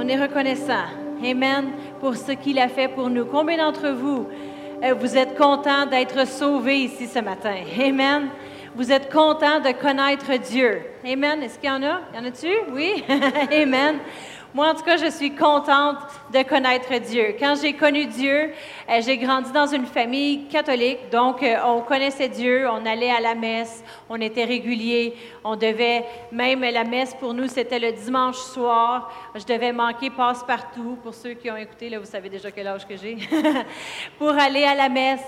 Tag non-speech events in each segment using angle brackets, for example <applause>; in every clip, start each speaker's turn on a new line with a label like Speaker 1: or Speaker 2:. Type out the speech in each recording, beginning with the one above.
Speaker 1: On est reconnaissant. Amen. Pour ce qu'il a fait pour nous. Combien d'entre vous, euh, vous êtes contents d'être sauvés ici ce matin? Amen. Vous êtes contents de connaître Dieu? Amen. Est-ce qu'il y en a? Y en a-tu? Oui? <laughs> Amen. Moi, en tout cas, je suis contente de connaître Dieu. Quand j'ai connu Dieu, euh, j'ai grandi dans une famille catholique, donc euh, on connaissait Dieu, on allait à la messe, on était régulier, on devait, même la messe pour nous, c'était le dimanche soir. Je devais manquer passe-partout. Pour ceux qui ont écouté, là, vous savez déjà quel âge que j'ai, <laughs> pour aller à la messe.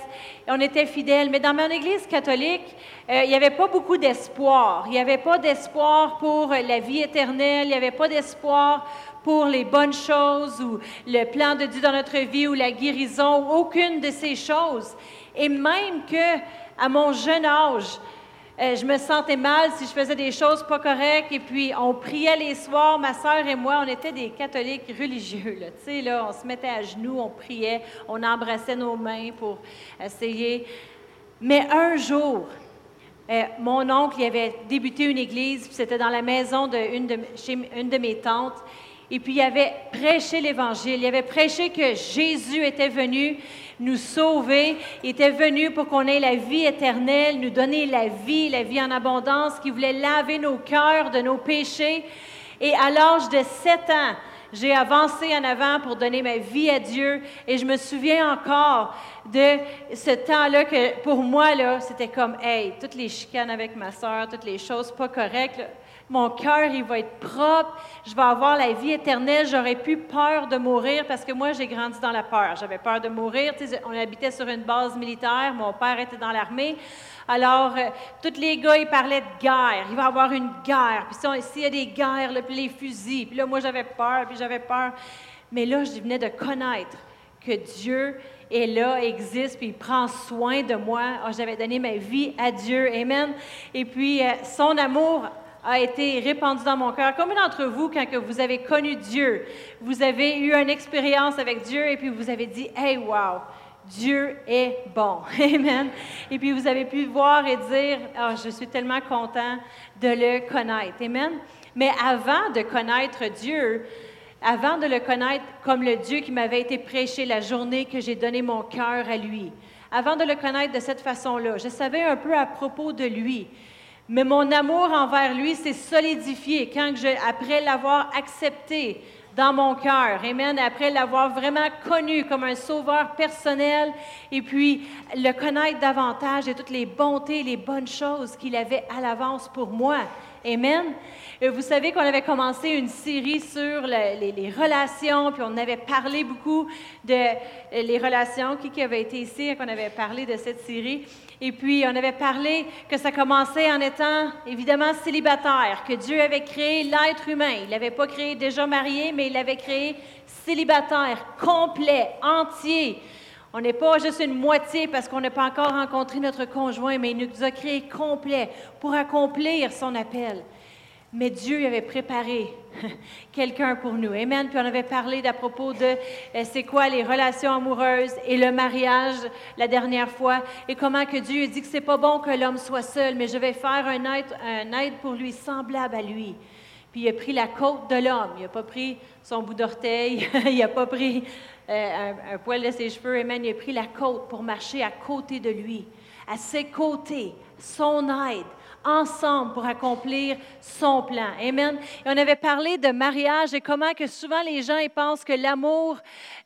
Speaker 1: On était fidèles. Mais dans mon église catholique, euh, il n'y avait pas beaucoup d'espoir. Il n'y avait pas d'espoir pour la vie éternelle. Il n'y avait pas d'espoir pour les bonnes choses ou le plan de Dieu dans notre vie ou la guérison, aucune de ces choses. Et même que à mon jeune âge, euh, je me sentais mal si je faisais des choses pas correctes. Et puis, on priait les soirs, ma sœur et moi, on était des catholiques religieux. Là. Tu sais, là, on se mettait à genoux, on priait, on embrassait nos mains pour essayer. Mais un jour, euh, mon oncle il avait débuté une église, c'était dans la maison de, une de mes tantes. Et puis il avait prêché l'Évangile, il avait prêché que Jésus était venu nous sauver, il était venu pour qu'on ait la vie éternelle, nous donner la vie, la vie en abondance, qui voulait laver nos cœurs de nos péchés. Et à l'âge de sept ans, j'ai avancé en avant pour donner ma vie à Dieu. Et je me souviens encore de ce temps-là que pour moi, là, c'était comme, hey, toutes les chicanes avec ma soeur, toutes les choses pas correctes, mon cœur, il va être propre, je vais avoir la vie éternelle, j'aurais plus peur de mourir parce que moi, j'ai grandi dans la peur. J'avais peur de mourir. on habitait sur une base militaire, mon père était dans l'armée. Alors, euh, tous les gars, ils parlaient de guerre. Il va y avoir une guerre. Puis s'il y a des guerres, puis les fusils. Puis là, moi, j'avais peur, puis j'avais peur. Mais là, je venais de connaître que Dieu est là, existe, puis il prend soin de moi. Oh, j'avais donné ma vie à Dieu. Amen. Et puis, euh, son amour a été répandu dans mon cœur. Combien d'entre vous, quand que vous avez connu Dieu, vous avez eu une expérience avec Dieu et puis vous avez dit, hey, wow, Dieu est bon. <laughs> Amen. Et puis vous avez pu voir et dire, oh, je suis tellement content de le connaître. Amen. Mais avant de connaître Dieu, avant de le connaître comme le Dieu qui m'avait été prêché la journée que j'ai donné mon cœur à lui, avant de le connaître de cette façon-là, je savais un peu à propos de lui. Mais mon amour envers lui s'est solidifié quand je, après l'avoir accepté dans mon cœur, Amen, après l'avoir vraiment connu comme un sauveur personnel et puis le connaître davantage et toutes les bontés, les bonnes choses qu'il avait à l'avance pour moi. Amen. Vous savez qu'on avait commencé une série sur les, relations, puis on avait parlé beaucoup de les relations. Qui, qui avait été ici qu'on avait parlé de cette série? Et puis, on avait parlé que ça commençait en étant évidemment célibataire, que Dieu avait créé l'être humain. Il l'avait pas créé déjà marié, mais il l'avait créé célibataire, complet, entier. On n'est pas juste une moitié parce qu'on n'a pas encore rencontré notre conjoint, mais il nous a créé complet pour accomplir son appel. Mais Dieu avait préparé <laughs> quelqu'un pour nous. Amen. Puis on avait parlé d'à propos de euh, c'est quoi les relations amoureuses et le mariage la dernière fois et comment que Dieu dit que c'est pas bon que l'homme soit seul, mais je vais faire un aide, un aide pour lui semblable à lui. Puis il a pris la côte de l'homme. Il n'a pas pris son bout d'orteil. <laughs> il n'a pas pris euh, un, un, poil de ses cheveux. Amen. Il a pris la côte pour marcher à côté de lui, à ses côtés, son aide ensemble pour accomplir son plan. Amen. Et on avait parlé de mariage et comment que souvent les gens ils pensent que l'amour,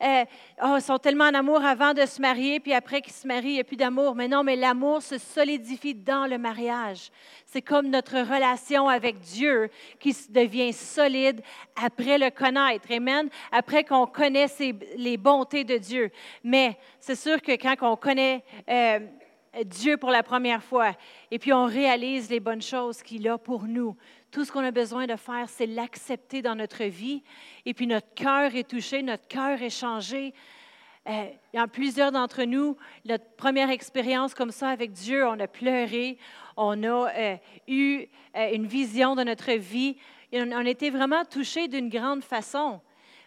Speaker 1: euh, oh, sont tellement en amour avant de se marier, puis après qu'ils se marient, il n'y a plus d'amour. Mais non, mais l'amour se solidifie dans le mariage. C'est comme notre relation avec Dieu qui devient solide après le connaître. Amen. Après qu'on connaît les bontés de Dieu. Mais c'est sûr que quand on connaît... Euh, Dieu pour la première fois. Et puis on réalise les bonnes choses qu'il a pour nous. Tout ce qu'on a besoin de faire, c'est l'accepter dans notre vie. Et puis notre cœur est touché, notre cœur est changé. Euh, a plusieurs d'entre nous, notre première expérience comme ça avec Dieu, on a pleuré, on a euh, eu euh, une vision de notre vie. On, a été vraiment touchés d'une grande façon.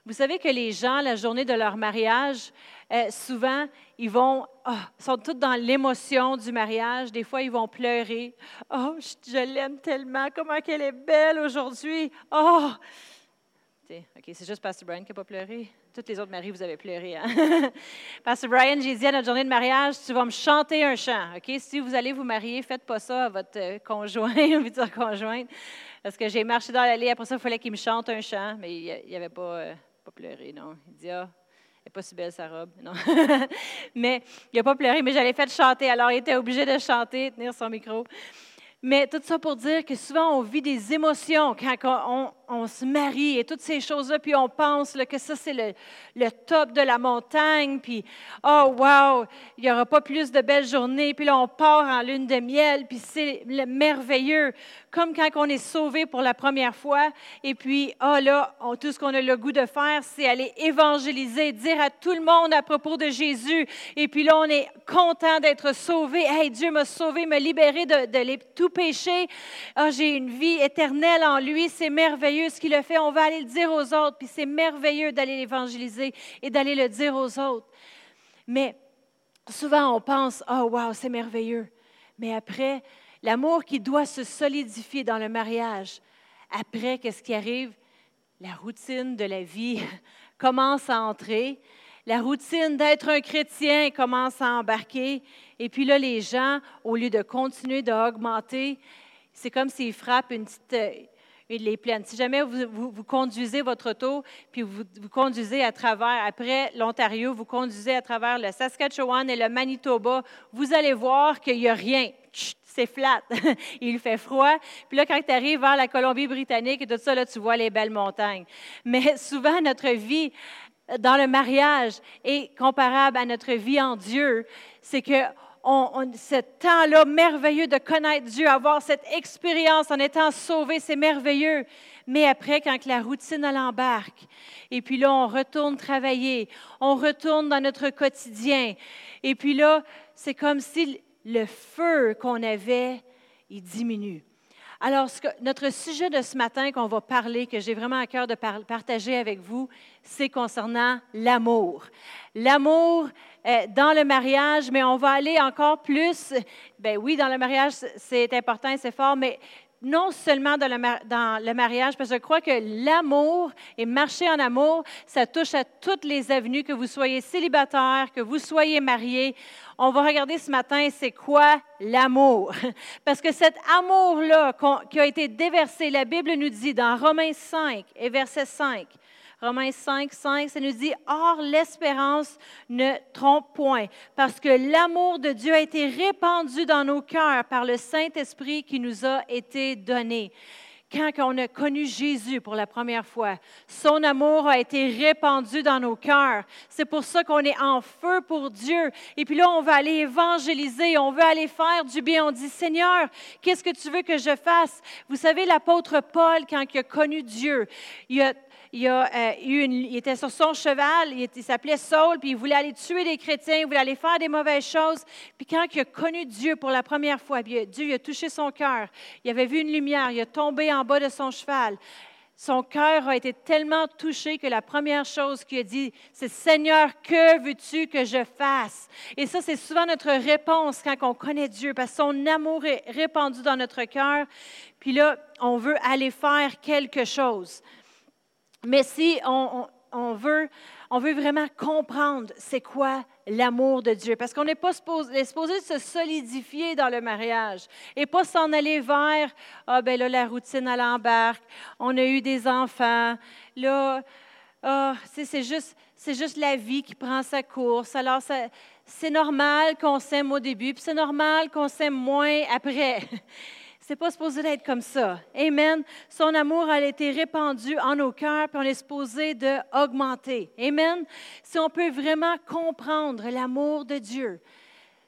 Speaker 1: Vous savez que les gens, la journée de leur mariage, euh, souvent, ils vont, ah, sont tous dans l'émotion du mariage. Des fois, ils vont pleurer. Oh, je, l'aime tellement. Comment qu'elle est belle aujourd'hui. Oh, OK, c'est juste Pastor Brian qui n'a pas pleuré. Toutes les autres maris, vous avez pleuré. Hein? <laughs> Pastor Brian, j'ai dit à notre journée de mariage, tu vas me chanter un chant. OK? Si vous allez vous marier, faites pas ça à votre euh, conjoint <laughs> ou votre conjointe. Parce que j'ai marché dans l'allée, après ça, il fallait qu'il me chante un chant, mais il n'avait pas, euh, pas pleuré, non. Il dit, ah, elle n'est pas si belle sa robe. Non. <laughs> mais il n'a pas pleuré, mais j'allais fait chanter. Alors, il était obligé de chanter, tenir son micro. Mais tout ça pour dire que souvent, on vit des émotions quand on, se marie et toutes ces choses-là, puis on pense que ça, c'est le, top de la montagne, puis oh, wow, il n'y aura pas plus de belles journées, puis là, on part en lune de miel, puis c'est merveilleux comme quand on est sauvé pour la première fois, et puis, ah là, tout ce qu'on a le goût de faire, c'est aller évangéliser, dire à tout le monde à propos de Jésus, et puis là, on est content d'être sauvé. Hey, Dieu m'a sauvé, m'a libéré de, de tout péché. Ah, j'ai une vie éternelle en lui, c'est merveilleux ce qu'il a fait. On va aller le dire aux autres, puis c'est merveilleux d'aller l'évangéliser et d'aller le dire aux autres. Mais souvent, on pense, oh, wow, c'est merveilleux. Mais après, L'amour qui doit se solidifier dans le mariage. Après, qu'est-ce qui arrive? La routine de la vie <laughs> commence à entrer. La routine d'être un chrétien commence à embarquer. Et puis là, les gens, au lieu de continuer d'augmenter, c'est comme s'ils frappent une petite, euh, les plaines. Si jamais vous, conduisez votre auto, puis vous, vous, conduisez à travers, après l'Ontario, vous conduisez à travers le Saskatchewan et le Manitoba, vous allez voir qu'il n'y a rien c'est flat. <laughs> il fait froid. Puis là, quand tu arrives vers la Colombie-Britannique et tout ça, là, tu vois les belles montagnes. Mais <laughs> souvent, notre vie dans le mariage est comparable à notre vie en Dieu. C'est que on, ce temps-là merveilleux de connaître Dieu, avoir cette expérience en étant sauvé, c'est merveilleux. Mais après, quand la routine elle embarque, et puis là, on retourne travailler, on retourne dans notre quotidien, et puis là, c'est comme si le feu qu'on avait, il diminue. Alors, notre sujet de ce matin qu'on va parler, que j'ai vraiment à cœur de partager avec vous, c'est concernant l'amour. L'amour euh, dans le mariage, mais on va aller encore plus. Ben oui, dans le mariage, c'est important c'est fort, mais non seulement dans le, mariage, parce que je crois que l'amour et marcher en amour, ça touche à toutes les avenues, que vous soyez célibataire, que vous soyez marié. On va regarder ce matin, c'est quoi l'amour? <laughs> Parce que cet amour-là qui a été déversé, la Bible nous dit dans Romains 5 et verset 5, Romains 5, 5, ça nous dit, Or l'espérance ne trompe point, parce que l'amour de Dieu a été répandu dans nos cœurs par le Saint-Esprit qui nous a été donné quand on a connu Jésus pour la première fois, son amour a été répandu dans nos cœurs. C'est pour ça qu'on est en feu pour Dieu. Et puis là, on va aller évangéliser, on veut aller faire du bien. On dit, Seigneur, qu'est-ce que tu veux que je fasse? Vous savez, l'apôtre Paul, quand il a connu Dieu, il a il, a, euh, il était sur son cheval, il, s'appelait Saul, puis il voulait aller tuer les chrétiens, il voulait aller faire des mauvaises choses. Puis quand il a connu Dieu pour la première fois, Dieu a touché son cœur, il avait vu une lumière, il a tombé en bas de son cheval. Son cœur a été tellement touché que la première chose qu'il a dit, c'est Seigneur, que veux-tu que je fasse? Et ça, c'est souvent notre réponse quand on connaît Dieu, parce que son amour est répandu dans notre cœur. Puis là, on veut aller faire quelque chose. Mais si on, veut, on veut vraiment comprendre c'est quoi l'amour de Dieu, parce qu'on n'est pas supposé, se solidifier dans le mariage et pas s'en aller vers, ah ben là, la routine à l'embarque, on a eu des enfants, là, ah, c'est juste, juste la vie qui prend sa course. Alors, c'est normal qu'on s'aime au début, puis c'est normal qu'on s'aime moins après. <laughs> C'est pas supposé d'être comme ça. Amen. Son amour a été répandu en nos cœurs, puis on est supposé d'augmenter. Amen. Si on peut vraiment comprendre l'amour de Dieu,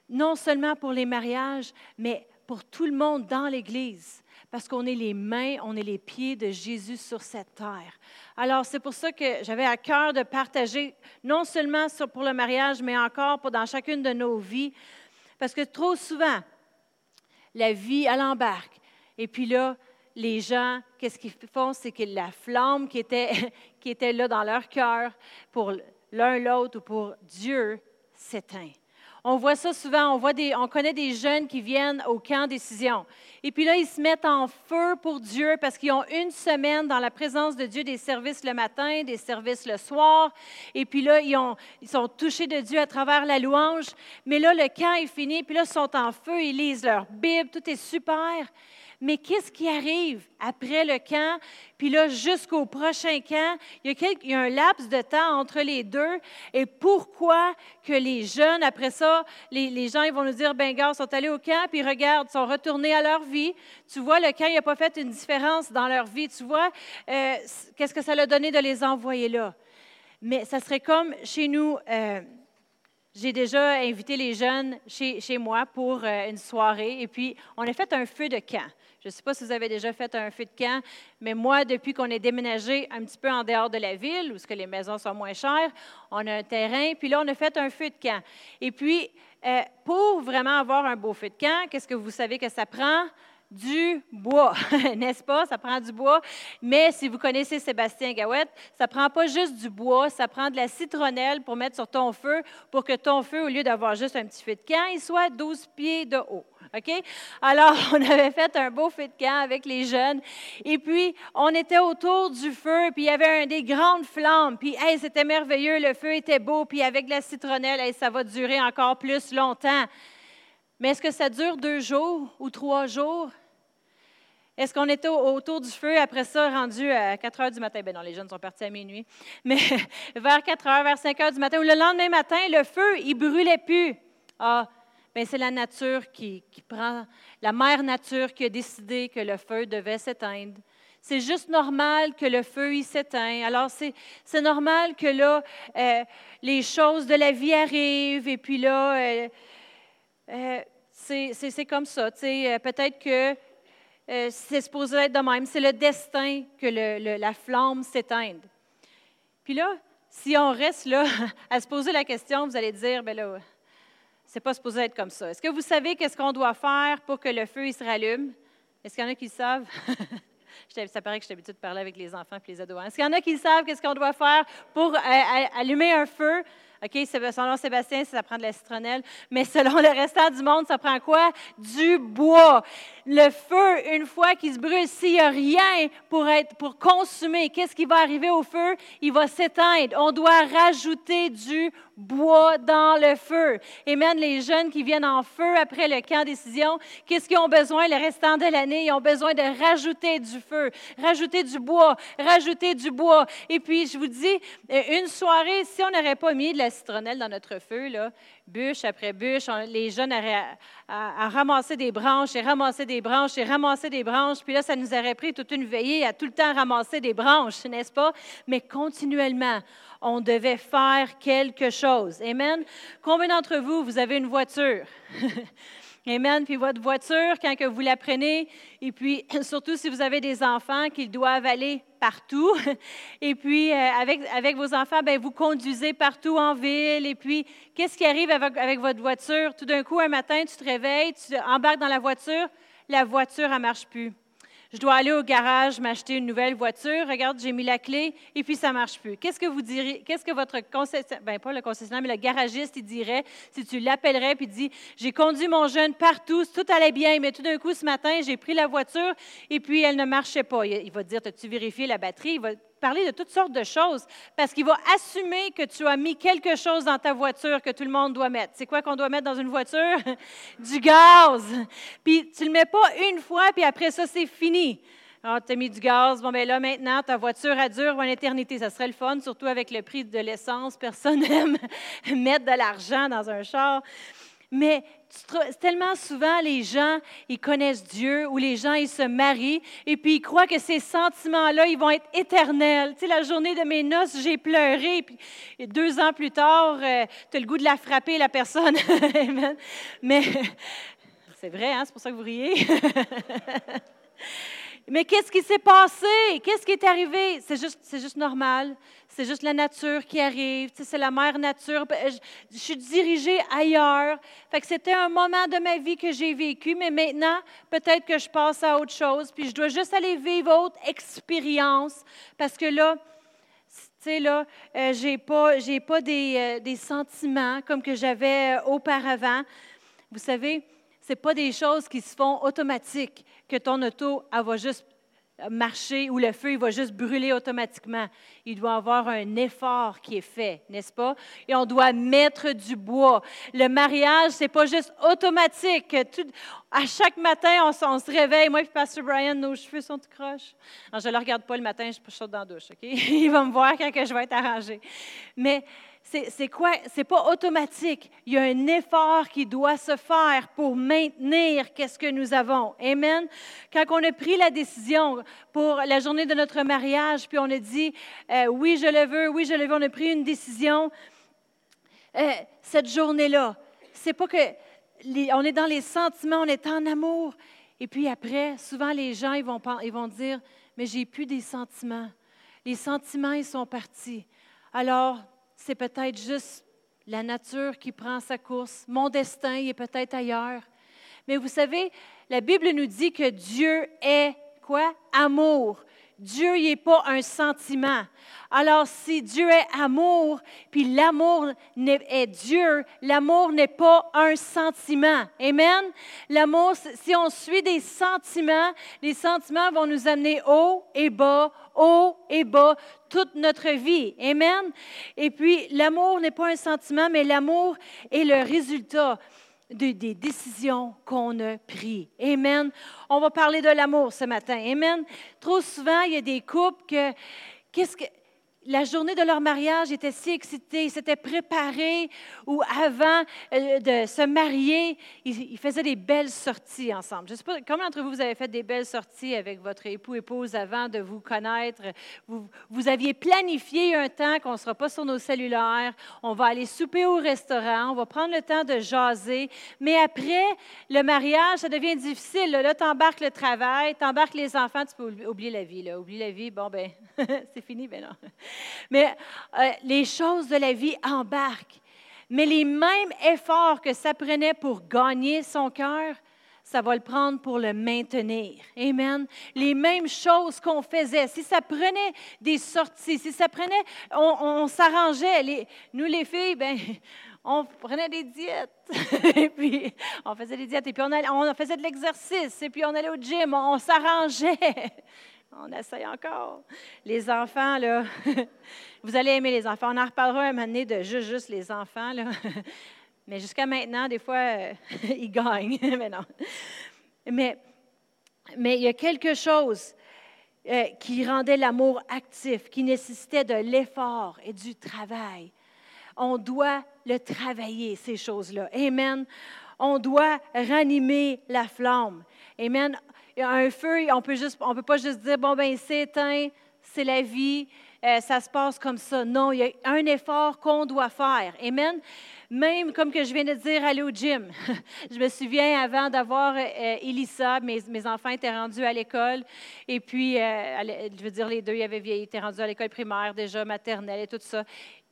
Speaker 1: non seulement pour les mariages, mais pour tout le monde dans l'Église, parce qu'on est les mains, on est les pieds de Jésus sur cette terre. Alors, c'est pour ça que j'avais à cœur de partager, non seulement pour le mariage, mais encore dans chacune de nos vies, parce que trop souvent, la vie, à l'embarque. Et puis là, les gens, qu'est-ce qu'ils font? C'est que la flamme qui était, <laughs> qui était là dans leur cœur pour l'un l'autre ou pour Dieu s'éteint. On voit ça souvent, on, voit des, on connaît des jeunes qui viennent au camp décision. Et puis là, ils se mettent en feu pour Dieu parce qu'ils ont une semaine dans la présence de Dieu, des services le matin, des services le soir. Et puis là, ils, ont, ils sont touchés de Dieu à travers la louange. Mais là, le camp est fini, puis là, ils sont en feu, ils lisent leur Bible, tout est super. Mais qu'est-ce qui arrive après le camp? Puis là, jusqu'au prochain camp, il y, a un laps de temps entre les deux. Et pourquoi que les jeunes, après ça, les, gens ils vont nous dire, ben gars, sont allés au camp, puis regarde, sont retournés à leur vie. Tu vois, le camp, il n'a pas fait une différence dans leur vie. Tu vois, euh, qu'est-ce que ça leur a donné de les envoyer là? Mais ça serait comme chez nous. Euh, j'ai déjà invité les jeunes chez, chez moi pour euh, une soirée et puis on a fait un feu de camp. Je ne sais pas si vous avez déjà fait un feu de camp, mais moi, depuis qu'on est déménagé un petit peu en dehors de la ville, où ce que les maisons sont moins chères, on a un terrain, puis là, on a fait un feu de camp. Et puis, euh, pour vraiment avoir un beau feu de camp, qu'est-ce que vous savez que ça prend? du bois, <laughs> n'est-ce pas? Ça prend du bois. Mais si vous connaissez Sébastien Gawette, ça prend pas juste du bois, ça prend de la citronnelle pour mettre sur ton feu, pour que ton feu, au lieu d'avoir juste un petit feu de camp, il soit 12 pieds de haut. OK? Alors, <laughs> on avait fait un beau feu de camp avec les jeunes. Et puis, on était autour du feu, puis il y avait un, des grandes flammes. Puis, hey, c'était merveilleux, le feu était beau, puis avec la citronnelle, hey, ça va durer encore plus longtemps. Mais est-ce que ça dure deux jours ou trois jours? Est-ce qu'on était autour du feu après ça, rendu à 4 heures du matin? Ben non, les jeunes sont partis à minuit. <laughs> Mais vers 4 heures, vers 5 heures du matin, ou le lendemain matin, le feu, il brûlait plus. Ah, c'est la nature qui, prend, la mère nature qui a décidé que le feu devait s'éteindre. C'est juste normal que le feu il s'éteint. Alors, c'est normal que là, euh, les choses de la vie arrivent, et puis là, euh, euh, c'est comme ça. Peut-être que euh, c'est supposé être de même. C'est le destin que la flamme s'éteinde. Puis là, si on reste là <laughs> à se poser la question, vous allez dire, ben là, c'est pas supposé être comme ça. Est-ce que vous savez qu'est-ce qu'on doit faire pour que le feu il se rallume? Est-ce qu'il y en a qui le savent? <laughs> ça paraît que je suis habituée de parler avec les enfants et les ados. Hein. Est-ce qu'il y en a qui savent qu'est-ce qu'on doit faire pour euh, allumer un feu? OK, selon Sébastien, ça prend de la citronnelle. Mais selon le restant du monde, ça prend quoi? Du bois. Le feu, une fois qu'il se brûle, s'il n'y a rien pour, être, pour consumer, qu'est-ce qui va arriver au feu? Il va s'éteindre. On doit rajouter du bois dans le feu. Et même les jeunes qui viennent en feu après le camp décision, qu'est-ce qu'ils ont besoin le restant de l'année? Ils ont besoin de rajouter du feu, rajouter du bois, rajouter du bois. Et puis, je vous dis, une soirée, si on n'aurait pas mis de la citronnelle dans notre feu, là, bûche après bûche, les jeunes auraient à, ramasser des branches et ramasser des branches et ramasser des branches. Puis là, ça nous aurait pris toute une veillée à tout le temps ramasser des branches, <laughs> n'est-ce pas? Mais continuellement, on devait faire quelque chose. Amen? Combien d'entre vous, vous avez une voiture? <laughs> Amen. Puis votre voiture, quand que vous la prenez, et puis <clears throat> surtout si vous avez des enfants qu'ils doivent aller partout, <laughs> et puis euh, avec, avec vos enfants, ben, vous conduisez partout en ville, et puis qu'est-ce qui arrive avec, avec votre voiture? Tout d'un coup, un matin, tu te réveilles, tu embarques dans la voiture, la voiture, elle ne marche plus je dois aller au garage m'acheter une nouvelle voiture. Regarde, j'ai mis la clé et puis ça ne marche plus. Qu'est-ce que vous diriez, qu'est-ce que votre concessionnaire, ben pas le concessionnaire, mais le garagiste, il dirait si tu l'appellerais puis dit J'ai conduit mon jeune partout, tout allait bien, mais tout d'un coup, ce matin, j'ai pris la voiture et puis elle ne marchait pas. Il va te dire As-tu vérifié la batterie? Parler de toutes sortes de choses parce qu'il va assumer que tu as mis quelque chose dans ta voiture que tout le monde doit mettre. C'est quoi qu'on doit mettre dans une voiture? <laughs> du gaz. Puis tu ne le mets pas une fois, puis après ça, c'est fini. Ah, tu as mis du gaz. Bon, bien là, maintenant, ta voiture, a dure une éternité. Ça serait le fun, surtout avec le prix de l'essence. Personne <laughs> n'aime mettre de l'argent dans un char. Mais tellement souvent, les gens, ils connaissent Dieu ou les gens, ils se marient et puis ils croient que ces sentiments-là, ils vont être éternels. Tu sais, la journée de mes noces, j'ai pleuré. Puis deux ans plus tard, euh, tu as le goût de la frapper, la personne. <laughs> Mais <laughs> c'est vrai, hein? c'est pour ça que vous riez. <laughs> Mais qu'est-ce qui s'est passé? Qu'est-ce qui est arrivé? C'est juste, c'est juste normal. C'est juste la nature qui arrive. c'est la mère nature. Je, suis dirigée ailleurs. C'était un moment de ma vie que j'ai vécu, mais maintenant, peut-être que je passe à autre chose. Puis je dois juste aller vivre autre expérience parce que là, Tu sais, là, euh, j'ai pas, j'ai pas des, euh, des, sentiments comme que j'avais euh, auparavant. Vous savez, c'est pas des choses qui se font automatiques, que ton auto, va juste marcher ou le feu, il va juste brûler automatiquement. Il doit avoir un effort qui est fait, n'est-ce pas? Et on doit mettre du bois. Le mariage, c'est pas juste automatique. à chaque matin, on, se réveille. Moi et Pasteur Brian, nos cheveux sont tout croches. je ne le regarde pas le matin, je saute dans la douche? <laughs> Il va me voir quand je vais être arrangée. Mais c'est quoi? C'est pas automatique. Il y a un effort qui doit se faire pour maintenir qu'est-ce que nous avons. Amen. Quand on a pris la décision pour la journée de notre mariage, puis on a dit, euh, oui, je le veux, oui, je le veux, on a pris une décision. Euh, cette journée-là, c'est pas que on est dans les sentiments, on est en amour. Et puis après, souvent les gens, ils vont, ils vont dire, mais j'ai plus des sentiments. Les sentiments, ils sont partis. Alors, c'est peut-être juste la nature qui prend sa course. Mon destin est peut-être ailleurs. Mais vous savez, la Bible nous dit que Dieu est quoi? Amour. Dieu n'est pas un sentiment. Alors, si Dieu est amour, puis l'amour est Dieu, l'amour n'est pas un sentiment. Amen? L'amour, si on suit des sentiments, les sentiments vont nous amener haut et bas, haut et bas, toute notre vie. Amen? Et puis, l'amour n'est pas un sentiment, mais l'amour est le résultat des décisions qu'on a prises. Amen. On va parler de l'amour ce matin. Amen. Trop souvent, il y a des couples que, qu'est-ce que, la journée de leur mariage était si excitée, ils s'étaient préparés ou avant euh, de se marier, ils, faisaient des belles sorties ensemble. Je ne sais pas, comment d'entre vous, vous avez fait des belles sorties avec votre époux, épouse avant de vous connaître? Vous, vous aviez planifié un temps qu'on ne sera pas sur nos cellulaires, on va aller souper au restaurant, on va prendre le temps de jaser, mais après le mariage, ça devient difficile. Là, tu embarques le travail, tu embarques les enfants, tu peux oublier la vie. Là. Oublier la vie, bon, ben <laughs> c'est fini, ben non. Mais euh, les choses de la vie embarquent. Mais les mêmes efforts que ça prenait pour gagner son cœur, ça va le prendre pour le maintenir. Amen. Les mêmes choses qu'on faisait, si ça prenait des sorties, si ça prenait, on, s'arrangeait. nous, les filles, ben, <laughs> on prenait des diètes, <laughs> et puis on faisait des diètes, et puis on, on faisait de l'exercice, et puis on allait au gym, on s'arrangeait. On essaye encore. Les enfants, là, <laughs> vous allez aimer les enfants. On en reparlera un moment donné de juste, les enfants, là. <laughs> Mais jusqu'à maintenant, des fois, euh, <laughs> ils gagnent. mais non. Mais, mais il y a quelque chose euh, qui rendait l'amour actif, qui nécessitait de l'effort et du travail. On doit le travailler, ces choses-là. Amen. On doit ranimer la flamme. Amen un feu, on peut peut pas juste dire bon ben c'est éteint, c'est la vie, euh, ça se passe comme ça. Non, il y a un effort qu'on doit faire. Amen. Même comme que je viens de dire, aller au gym. <laughs> je me souviens avant d'avoir euh, Elissa, mes, mes, enfants étaient rendus à l'école. Et puis, euh, je veux dire, les deux, ils avaient vieilli, étaient rendus à l'école primaire déjà, maternelle et tout ça,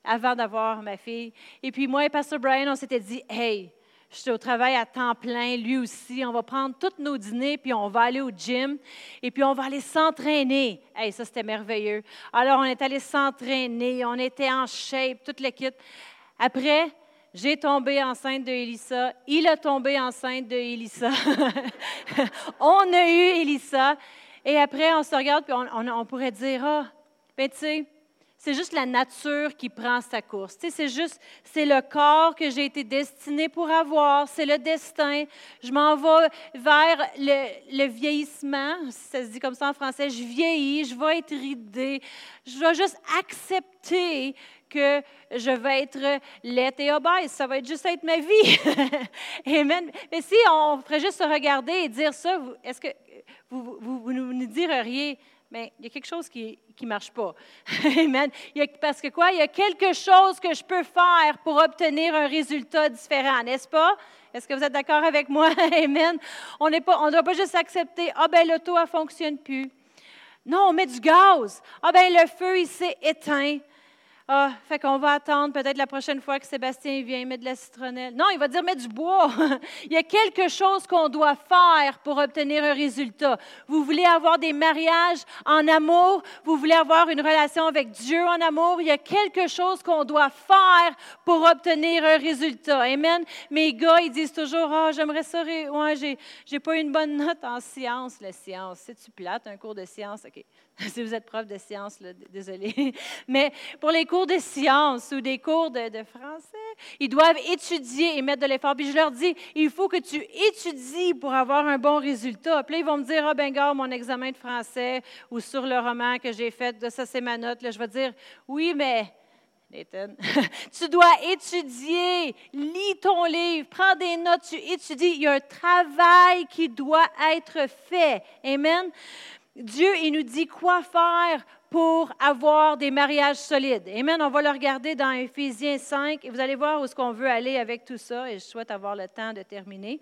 Speaker 1: avant d'avoir ma fille. Et puis, moi et Pasteur Brian, on s'était dit, hey, je suis au travail à temps plein, lui aussi. On va prendre tous nos dîners, puis on va aller au gym, et puis on va aller s'entraîner. Hey, ça, c'était merveilleux. Alors, on est allé s'entraîner, on était en shape, toute l'équipe. Après, j'ai tombé enceinte de Elissa. Il a tombé enceinte de Elissa. <laughs> on a eu Elissa. Et après, on se regarde, puis on, pourrait dire, ah, ben tu sais, c'est juste la nature qui prend sa course. c'est juste, c'est le corps que j'ai été destiné pour avoir, c'est le destin. Je m'en vais vers le, vieillissement, ça se dit comme ça en français. Je vieillis, je vais être ridée. Je vais juste accepter que je vais être laite et obèse. Ça va être juste être ma vie. <laughs> Amen. Mais si on ferait juste se regarder et dire ça, est-ce que vous, vous, vous diriez, mais il y a quelque chose qui ne marche pas. <laughs> Amen. parce que quoi? Il y a quelque chose que je peux faire pour obtenir un résultat différent, n'est-ce pas? Est-ce que vous êtes d'accord avec moi? <laughs> Amen. On ne doit pas juste accepter, ah ben l'auto, ne fonctionne plus. Non, on met du gaz. Ah ben le feu, il s'est éteint. Ah, fait qu'on va attendre peut-être la prochaine fois que Sébastien vient mettre de la citronnelle. Non, il va dire mettre du bois. <laughs> il y a quelque chose qu'on doit faire pour obtenir un résultat. Vous voulez avoir des mariages en amour, vous voulez avoir une relation avec Dieu en amour, il y a quelque chose qu'on doit faire pour obtenir un résultat. Amen. Mes gars, ils disent toujours, ah, j'aimerais ça, ouais, j'ai, j'ai pas une bonne note en sciences. La science, c'est-tu plate, un cours de science? OK. <laughs> si vous êtes prof de sciences, désolé. <laughs> Mais pour les cours de sciences ou des cours de, français, ils doivent étudier et mettre de l'effort. Puis je leur dis, il faut que tu étudies pour avoir un bon résultat. Puis là, ils vont me dire, ah ben gars, mon examen de français ou sur le roman que j'ai fait, ça c'est ma note. Je vais dire, oui, mais Nathan. <laughs> tu dois étudier, lis ton livre, prends des notes, tu étudies. Il y a un travail qui doit être fait. Amen. Dieu, il nous dit quoi faire pour avoir des mariages solides. Amen. On va le regarder dans Éphésiens 5 et vous allez voir où est-ce qu'on veut aller avec tout ça et je souhaite avoir le temps de terminer.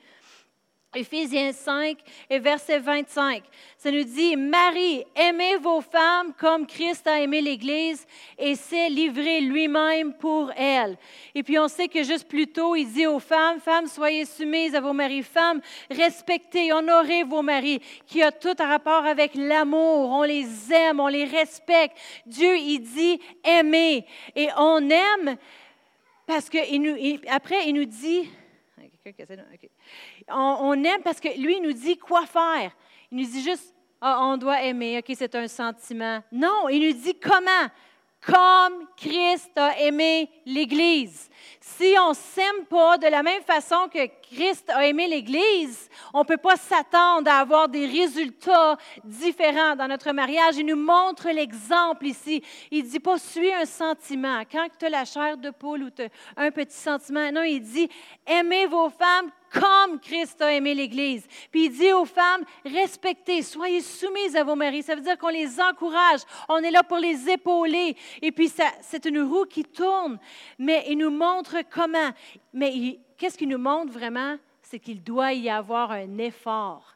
Speaker 1: Éphésiens 5 et verset 25. Ça nous dit, Marie, aimez vos femmes comme Christ a aimé l'Église et s'est livré lui-même pour elle. Et puis on sait que juste plus tôt, il dit aux femmes, femmes, soyez soumises à vos maris. Femmes, respectez, honorez vos maris, qui a tout un rapport avec l'amour. On les aime, on les respecte. Dieu, il dit, aimez. Et on aime parce que après, il nous dit, on, aime parce que lui, il nous dit quoi faire. Il nous dit juste, ah, on doit aimer, OK, c'est un sentiment. Non, il nous dit comment. Comme Christ a aimé l'Église. Si on ne s'aime pas de la même façon que Christ a aimé l'Église, on ne peut pas s'attendre à avoir des résultats différents dans notre mariage. Il nous montre l'exemple ici. Il ne dit pas suis un sentiment. Quand tu as la chair de poule ou un petit sentiment, non, il dit aimez vos femmes comme Christ a aimé l'Église. Puis il dit aux femmes, respectez, soyez soumises à vos maris. Ça veut dire qu'on les encourage, on est là pour les épauler. Et puis c'est une roue qui tourne, mais il nous montre comment. Mais qu'est-ce qu'il nous montre vraiment? C'est qu'il doit y avoir un effort.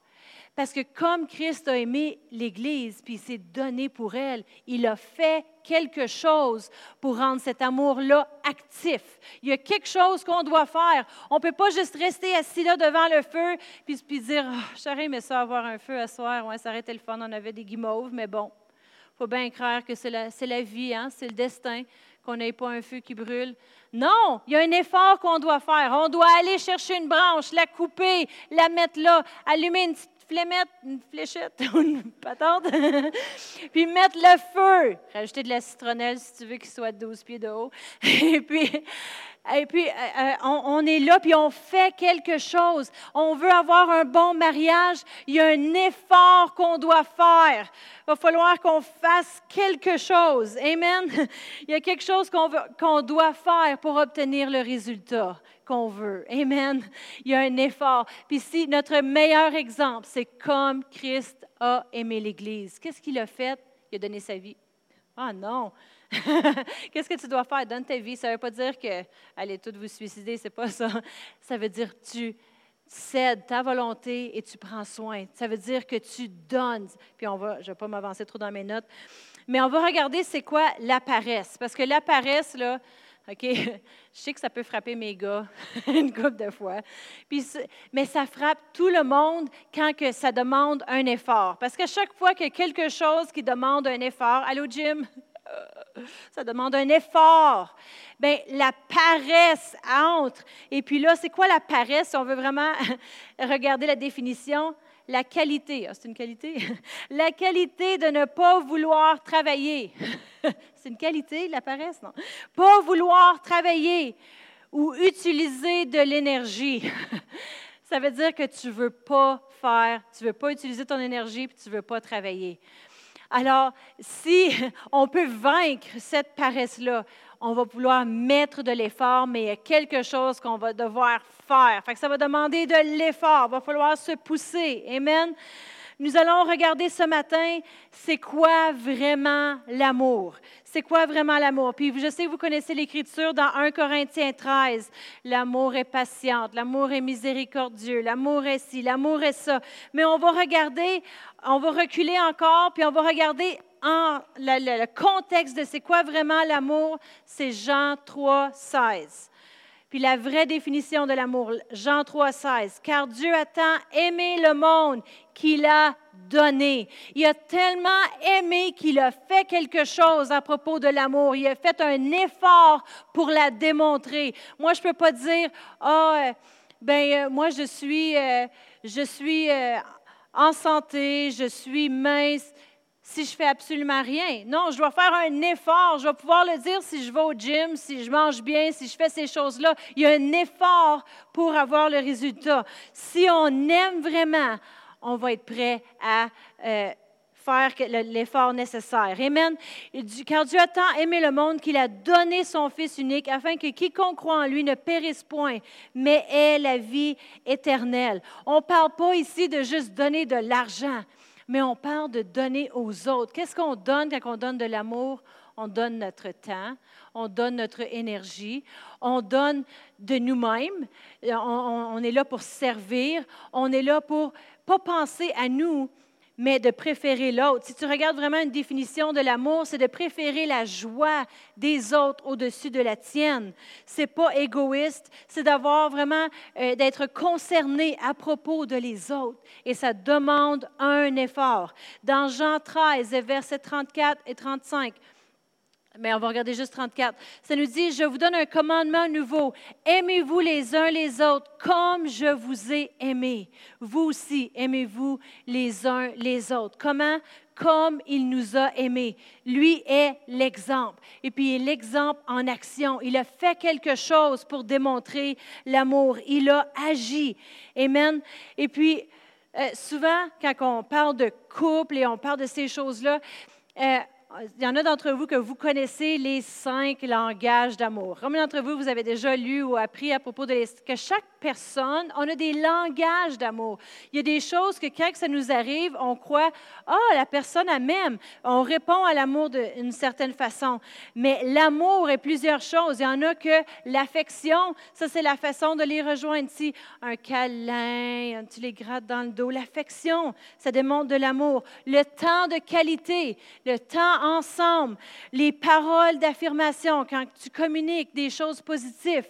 Speaker 1: Parce que comme Christ a aimé l'Église, puis il s'est donné pour elle, il a fait quelque chose pour rendre cet amour-là actif. Il y a quelque chose qu'on doit faire. On ne peut pas juste rester assis là devant le feu puis, dire oh, J'aurais aimé ça avoir un feu à soir. Ouais, ça aurait été le fun, on avait des guimauves, mais bon, il faut bien croire que c'est la, la, vie, hein? c'est le destin qu'on n'ait pas un feu qui brûle. Non, il y a un effort qu'on doit faire. On doit aller chercher une branche, la couper, la mettre là, allumer une petite mettre une fléchette <laughs> ou une patente, <laughs> puis mettre le feu. Rajouter de la citronnelle si tu veux qu'il soit 12 pieds de haut. <laughs> Et puis, et puis euh, euh, on, est là, puis on fait quelque chose. On veut avoir un bon mariage. Il y a un effort qu'on doit faire. Il va falloir qu'on fasse quelque chose. Amen. Il y a quelque chose qu'on, qu'on doit faire pour obtenir le résultat qu'on veut. Amen. Il y a un effort. Puis ici, notre meilleur exemple, c'est comme Christ a aimé l'Église. Qu'est-ce qu'il a fait? Il a donné sa vie. Ah non! <laughs> Qu'est-ce que tu dois faire? Donne ta vie. Ça ne veut pas dire que allez toutes vous suicider, c'est pas ça. <laughs> Ça veut dire tu cèdes ta volonté et tu prends soin. Ça veut dire que tu donnes. Puis on va, je ne vais pas m'avancer trop dans mes notes, mais on va regarder c'est quoi la paresse. Parce que la paresse, là, OK? <laughs> Je sais que ça peut frapper mes gars <laughs> une couple de fois. Puis, mais ça frappe tout le monde quand que ça demande un effort. Parce que chaque fois qu'il y a quelque chose qui demande un effort, allô Jim? <laughs> Ça demande un effort. Bien, la paresse entre. Et puis là, c'est quoi la paresse? Si on veut vraiment regarder la définition, la qualité. Ah, c'est une qualité? <laughs> La qualité de ne pas vouloir travailler. <laughs> C'est une qualité, la paresse, non? Pas vouloir travailler ou utiliser de l'énergie. <laughs> Ça veut dire que tu ne veux pas faire, tu ne veux pas utiliser ton énergie, puis tu ne veux pas travailler. Alors, si on peut vaincre cette paresse-là, on va vouloir mettre de l'effort, mais il y a quelque chose qu'on va devoir faire. Fait ça va demander de l'effort, il va falloir se pousser. Amen. Nous allons regarder ce matin, c'est quoi vraiment l'amour? C'est quoi vraiment l'amour? Puis je sais que vous connaissez l'Écriture dans 1 Corinthiens 13. L'amour est patient, l'amour est miséricordieux, l'amour est ci, l'amour est ça. Mais on va regarder, on va reculer encore, puis on va regarder le, contexte de c'est quoi vraiment l'amour, c'est Jean 3, 16. Puis la vraie définition de l'amour, Jean 3, 16. Car Dieu a tant aimé le monde qu'il a donné. Il a tellement aimé qu'il a fait quelque chose à propos de l'amour. Il a fait un effort pour la démontrer. Moi, je ne peux pas dire, ah, oh, ben euh, moi, je suis, euh, je suis en santé, je suis mince si je fais absolument rien. Non, je dois faire un effort. Je vais pouvoir le dire si je vais au gym, si je mange bien, si je fais ces choses-là. Il y a un effort pour avoir le résultat. Si on aime vraiment, on va être prêt à euh, faire l'effort nécessaire. Amen. Car Dieu a tant aimé le monde qu'il a donné son Fils unique afin que quiconque croit en lui ne périsse point, mais ait la vie éternelle. On ne parle pas ici de juste donner de l'argent, mais on parle de donner aux autres. Qu'est-ce qu'on donne quand on donne de l'amour? On donne notre temps, on donne notre énergie, on donne de nous-mêmes, on, on, est là pour servir, on est là pour pas penser à nous, mais de préférer l'autre. Si tu regardes vraiment une définition de l'amour, c'est de préférer la joie des autres au-dessus de la tienne. C'est pas égoïste, c'est d'avoir vraiment euh, d'être concerné à propos de les autres et ça demande un effort. Dans Jean 13 versets 34 et 35, mais on va regarder juste 34. Ça nous dit, je vous donne un commandement nouveau. Aimez-vous les uns les autres comme je vous ai aimé. Vous aussi, aimez-vous les uns les autres. Comment? Comme il nous a aimés. Lui est l'exemple. Et puis, il est l'exemple en action. Il a fait quelque chose pour démontrer l'amour. Il a agi. Amen. Et puis, euh, souvent, quand on parle de couple et on parle de ces choses-là, euh, il y en a d'entre vous que vous connaissez les cinq langages d'amour. Combien d'entre vous, vous avez déjà lu ou appris à propos de que chaque personne, on a des langages d'amour. Il y a des choses que quand ça nous arrive, on croit, ah, la personne a même. On répond à l'amour d'une certaine façon. Mais l'amour est plusieurs choses. Il y en a que l'affection, ça c'est la façon de les rejoindre. Si un câlin, tu les grattes dans le dos. L'affection, ça démontre de l'amour. Le temps de qualité, le temps ensemble, les paroles d'affirmation quand tu communiques des choses positives,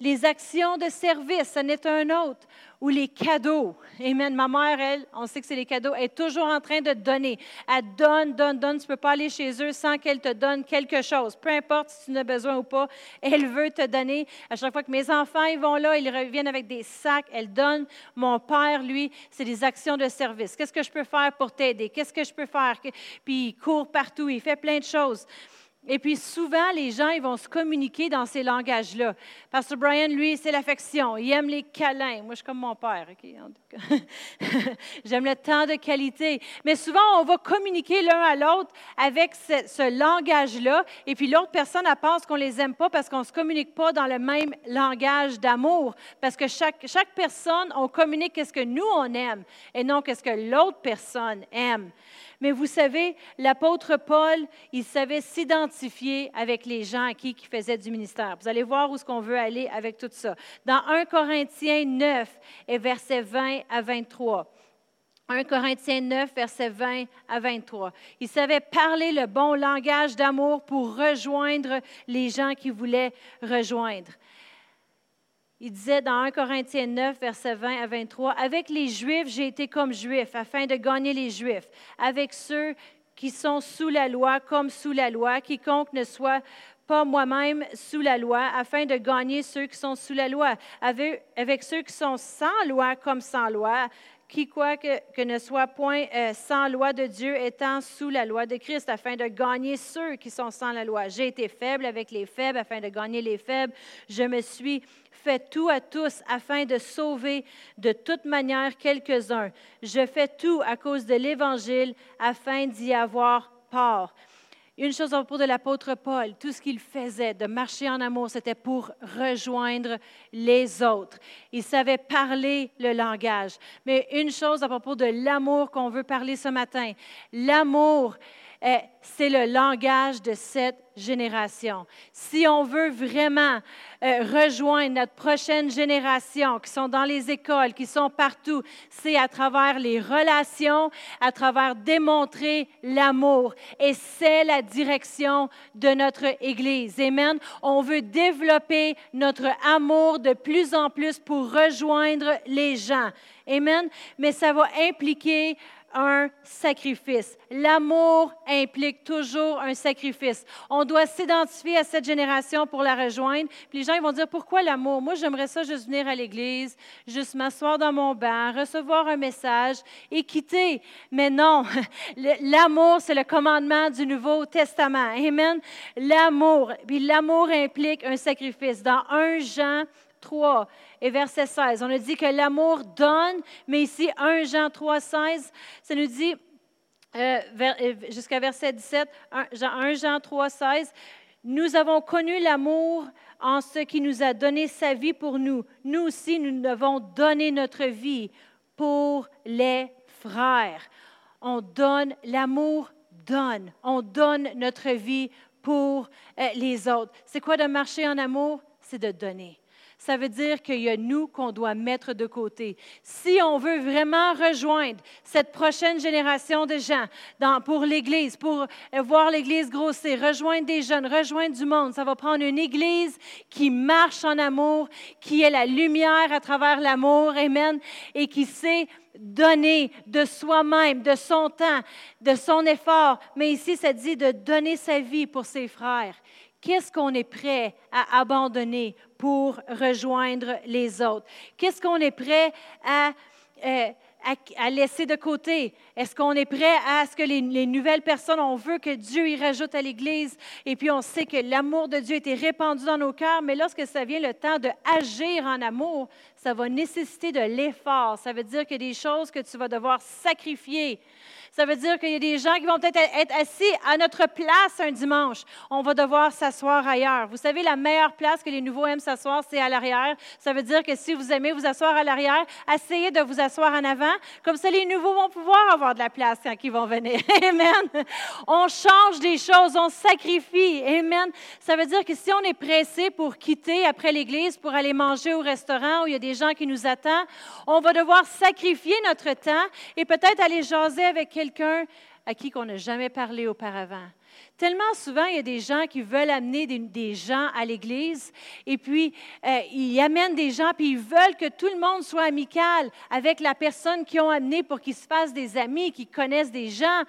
Speaker 1: les actions de service ce n'est un autre. Ou les cadeaux. Amen. Ma mère, elle, on sait que c'est les cadeaux, elle est toujours en train de donner. Elle donne, donne, donne. Tu ne peux pas aller chez eux sans qu'elle te donne quelque chose. Peu importe si tu en as besoin ou pas, elle veut te donner. À chaque fois que mes enfants ils vont là, ils reviennent avec des sacs, elle donne. Mon père, lui, c'est des actions de service. Qu'est-ce que je peux faire pour t'aider? Qu'est-ce que je peux faire? Puis il court partout, il fait plein de choses. Et puis souvent, les gens, ils vont se communiquer dans ces langages-là. Pasteur Brian, lui, c'est l'affection. Il aime les câlins. Moi, je suis comme mon père. <laughs> J'aime le temps de qualité. Mais souvent, on va communiquer l'un à l'autre avec ce, langage-là. Et puis l'autre personne, elle pense qu'on ne les aime pas parce qu'on ne se communique pas dans le même langage d'amour. Parce que chaque, chaque personne, on communique qu'est-ce que nous, on aime et non qu'est-ce que l'autre personne aime. Mais vous savez, l'apôtre Paul, il savait s'identifier avec les gens à qui il faisait du ministère. Vous allez voir où est-ce qu'on veut aller avec tout ça. Dans 1 Corinthiens 9 et versets 20 à 23. 1 Corinthiens 9, versets 20 à 23. Il savait parler le bon langage d'amour pour rejoindre les gens qui voulaient rejoindre il disait dans 1 Corinthiens 9, versets 20 à 23, Avec les Juifs, j'ai été comme Juif, afin de gagner les Juifs. Avec ceux qui sont sous la loi, comme sous la loi, quiconque ne soit pas moi-même sous la loi, afin de gagner ceux qui sont sous la loi. Avec, ceux qui sont sans loi, comme sans loi, qui, ne soit point euh, sans loi de Dieu, étant sous la loi de Christ, afin de gagner ceux qui sont sans la loi. J'ai été faible avec les faibles, afin de gagner les faibles. Je me suis fait tout à tous afin de sauver de toute manière quelques-uns. Je fais tout à cause de l'Évangile afin d'y avoir part. Une chose à propos de l'apôtre Paul, tout ce qu'il faisait de marcher en amour, c'était pour rejoindre les autres. Il savait parler le langage. Mais une chose à propos de l'amour qu'on veut parler ce matin, l'amour c'est le langage de cette génération. Si on veut vraiment euh, rejoindre notre prochaine génération qui sont dans les écoles, qui sont partout, c'est à travers les relations, à travers démontrer l'amour. Et c'est la direction de notre Église. Amen. On veut développer notre amour de plus en plus pour rejoindre les gens. Amen. Mais ça va impliquer un sacrifice. L'amour implique toujours un sacrifice. On doit s'identifier à cette génération pour la rejoindre. Puis les gens ils vont dire pourquoi l'amour? Moi, j'aimerais ça juste venir à l'église, juste m'asseoir dans mon banc, recevoir un message et quitter. Mais non, <laughs> l'amour, c'est le commandement du Nouveau Testament. Amen. L'amour. Puis l'amour implique un sacrifice. Dans 1 Jean 3 et verset 16. On a dit que l'amour donne, mais ici, 1 Jean 3, 16, ça nous dit, euh, euh, jusqu'à verset 17, 1 Jean 3, 16, nous avons connu l'amour en ce qui nous a donné sa vie pour nous. Nous aussi, nous devons donner notre vie pour les frères. On donne, l'amour donne. On donne notre vie pour euh, les autres. C'est quoi de marcher en amour? C'est de donner ça veut dire qu'il y a nous qu'on doit mettre de côté. Si on veut vraiment rejoindre cette prochaine génération de gens pour l'Église, pour euh, voir l'Église grossir, rejoindre des jeunes, rejoindre du monde, ça va prendre une Église qui marche en amour, qui est la lumière à travers l'amour, Amen, et qui sait donner de soi-même, de son temps, de son effort. Mais ici, ça dit de donner sa vie pour ses frères. Qu'est-ce qu'on est prêt à abandonner pour rejoindre les autres? Qu'est-ce qu'on est prêt à, euh, à, laisser de côté? Est-ce qu'on est prêt à ce que les, nouvelles personnes, on veut que Dieu y rajoute à l'Église et puis on sait que l'amour de Dieu été répandu dans nos cœurs, mais lorsque ça vient le temps d'agir en amour, ça va nécessiter de l'effort. Ça veut dire a des choses que tu vas devoir sacrifier. Ça veut dire qu'il y a des gens qui vont peut-être être assis à notre place un dimanche. On va devoir s'asseoir ailleurs. Vous savez, la meilleure place que les nouveaux aiment s'asseoir, c'est à l'arrière. Ça veut dire que si vous aimez vous asseoir à l'arrière, essayez de vous asseoir en avant. Comme ça, les nouveaux vont pouvoir avoir de la place quand ils vont venir. <laughs> Amen. On change des choses, on sacrifie. Amen. Ça veut dire que si on est pressé pour quitter après l'Église, pour aller manger au restaurant où il y a des gens qui nous attendent, on va devoir sacrifier notre temps et peut-être aller jaser avec quelqu'un à qui on n'a jamais parlé auparavant. Tellement souvent, il y a des gens qui veulent amener des, gens à l'Église et puis euh, ils amènent des gens puis ils veulent que tout le monde soit amical avec la personne qu'ils ont amenée pour qu'ils se fassent des amis, qu'ils connaissent des gens.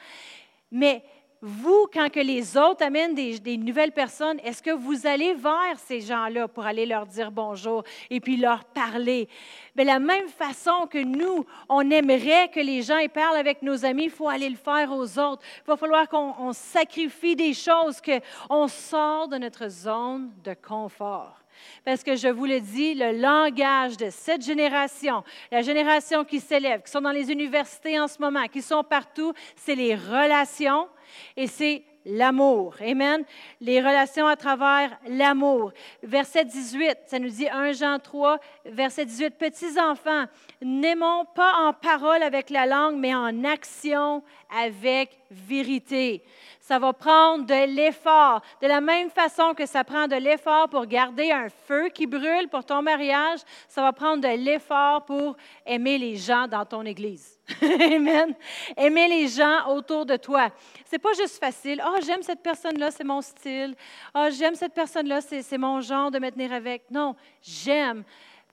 Speaker 1: Mais vous, quand que les autres amènent des, nouvelles personnes, est-ce que vous allez vers ces gens-là pour aller leur dire bonjour et puis leur parler? De la même façon que nous, on aimerait que les gens y parlent avec nos amis, il faut aller le faire aux autres. Il va falloir qu'on sacrifie des choses, qu'on sort de notre zone de confort. Parce que je vous le dis, le langage de cette génération, la génération qui s'élève, qui sont dans les universités en ce moment, qui sont partout, c'est les relations et c'est l'amour. Amen. Les relations à travers l'amour. Verset 18, ça nous dit 1 Jean 3, verset 18, Petits enfants, n'aimons pas en parole avec la langue, mais en action avec vérité. Ça va prendre de l'effort. De la même façon que ça prend de l'effort pour garder un feu qui brûle pour ton mariage, ça va prendre de l'effort pour aimer les gens dans ton église. <laughs> Amen. Aimer les gens autour de toi. C'est pas juste facile. Oh, j'aime cette personne-là, c'est mon style. Oh, j'aime cette personne-là, c'est mon genre de me tenir avec. Non, j'aime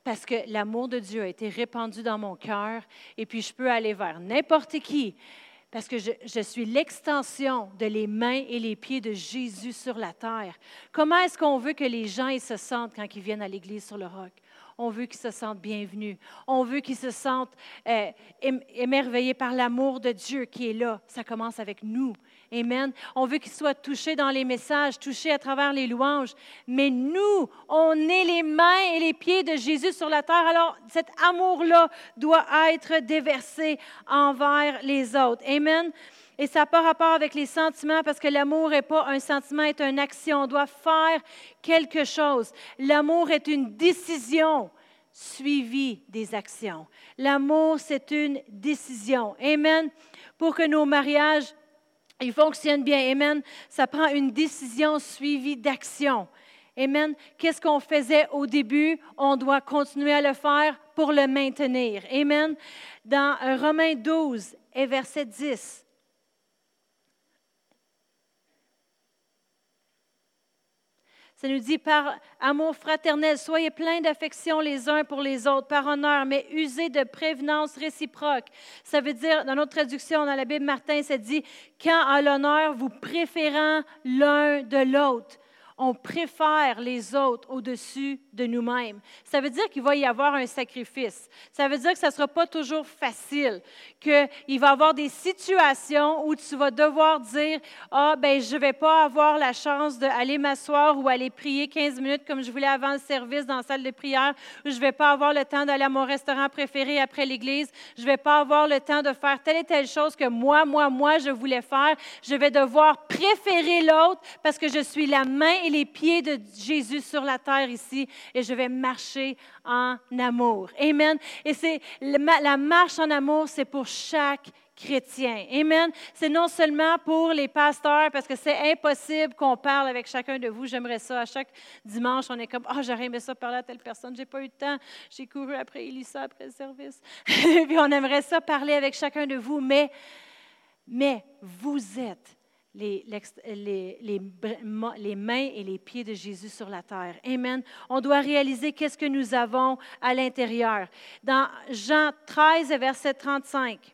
Speaker 1: parce que l'amour de Dieu a été répandu dans mon cœur et puis je peux aller vers n'importe qui parce que je, suis l'extension de les mains et les pieds de Jésus sur la terre. Comment est-ce qu'on veut que les gens se sentent quand ils viennent à l'Église sur le roc? On veut qu'ils se sentent bienvenus. On veut qu'ils se sentent euh, émerveillés par l'amour de Dieu qui est là. Ça commence avec nous. Amen. On veut qu'ils soient touchés dans les messages, touchés à travers les louanges. Mais nous, on est les mains et les pieds de Jésus sur la terre. Alors, cet amour-là doit être déversé envers les autres. Amen. Et ça n'a pas rapport avec les sentiments parce que l'amour n'est pas un sentiment, est une action. On doit faire quelque chose. L'amour est une décision suivie des actions. L'amour, c'est une décision. Amen. Pour que nos mariages il fonctionne bien. Amen. Ça prend une décision suivie d'action. Amen. Qu'est-ce qu'on faisait au début? On doit continuer à le faire pour le maintenir. Amen. Dans Romains 12 et verset 10. Ça nous dit par amour fraternel, soyez pleins d'affection les uns pour les autres, par honneur, mais usez de prévenance réciproque. Ça veut dire, dans notre traduction, dans la Bible Martin, ça dit, quand à l'honneur, vous préférant l'un de l'autre on préfère les autres au-dessus de nous-mêmes. Ça veut dire qu'il va y avoir un sacrifice. Ça veut dire que ça ne sera pas toujours facile, qu'il va y avoir des situations où tu vas devoir dire, ah, ben je ne vais pas avoir la chance d'aller m'asseoir ou aller prier 15 minutes comme je voulais avant le service dans la salle de prière, ou je ne vais pas avoir le temps d'aller à mon restaurant préféré après l'église, je ne vais pas avoir le temps de faire telle et telle chose que moi, moi, moi, je voulais faire. Je vais devoir préférer l'autre parce que je suis la main les pieds de Jésus sur la terre ici et je vais marcher en amour. Amen. Et c'est la marche en amour, c'est pour chaque chrétien. Amen. C'est non seulement pour les pasteurs, parce que c'est impossible qu'on parle avec chacun de vous. J'aimerais ça. À chaque dimanche, on est comme, oh, j'aurais aimé ça parler à telle personne. J'ai pas eu le temps. J'ai couru après Elissa, après le service. <laughs> Puis on aimerait ça parler avec chacun de vous. Mais, mais vous êtes les, mains et les pieds de Jésus sur la terre. Amen. On doit réaliser qu'est-ce que nous avons à l'intérieur. Dans Jean 13, verset 35,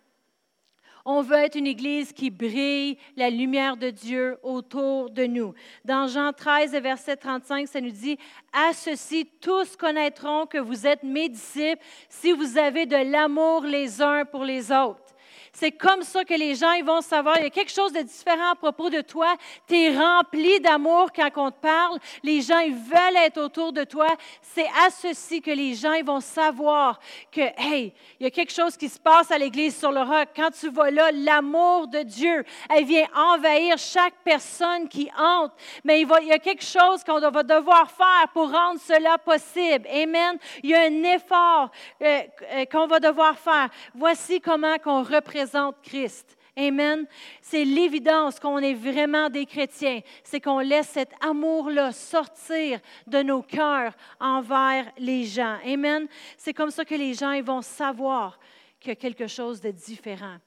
Speaker 1: on veut être une Église qui brille la lumière de Dieu autour de nous. Dans Jean 13, verset 35, ça nous dit, À ceci, tous connaîtront que vous êtes mes disciples si vous avez de l'amour les uns pour les autres. C'est comme ça que les gens ils vont savoir. Il y a quelque chose de différent à propos de toi. Tu es rempli d'amour quand on te parle. Les gens ils veulent être autour de toi. C'est à ceci que les gens ils vont savoir que, hey, il y a quelque chose qui se passe à l'Église sur le roc. Quand tu vas là, l'amour de Dieu, elle vient envahir chaque personne qui entre. Mais il, y a quelque chose qu'on va devoir faire pour rendre cela possible. Amen. Il y a un effort euh, euh, qu'on va devoir faire. Voici comment qu'on représente Christ. Amen. C'est l'évidence qu'on est vraiment des chrétiens. C'est qu'on laisse cet amour-là sortir de nos cœurs envers les gens. Amen. C'est comme ça que les gens ils vont savoir qu'il y a quelque chose de différent.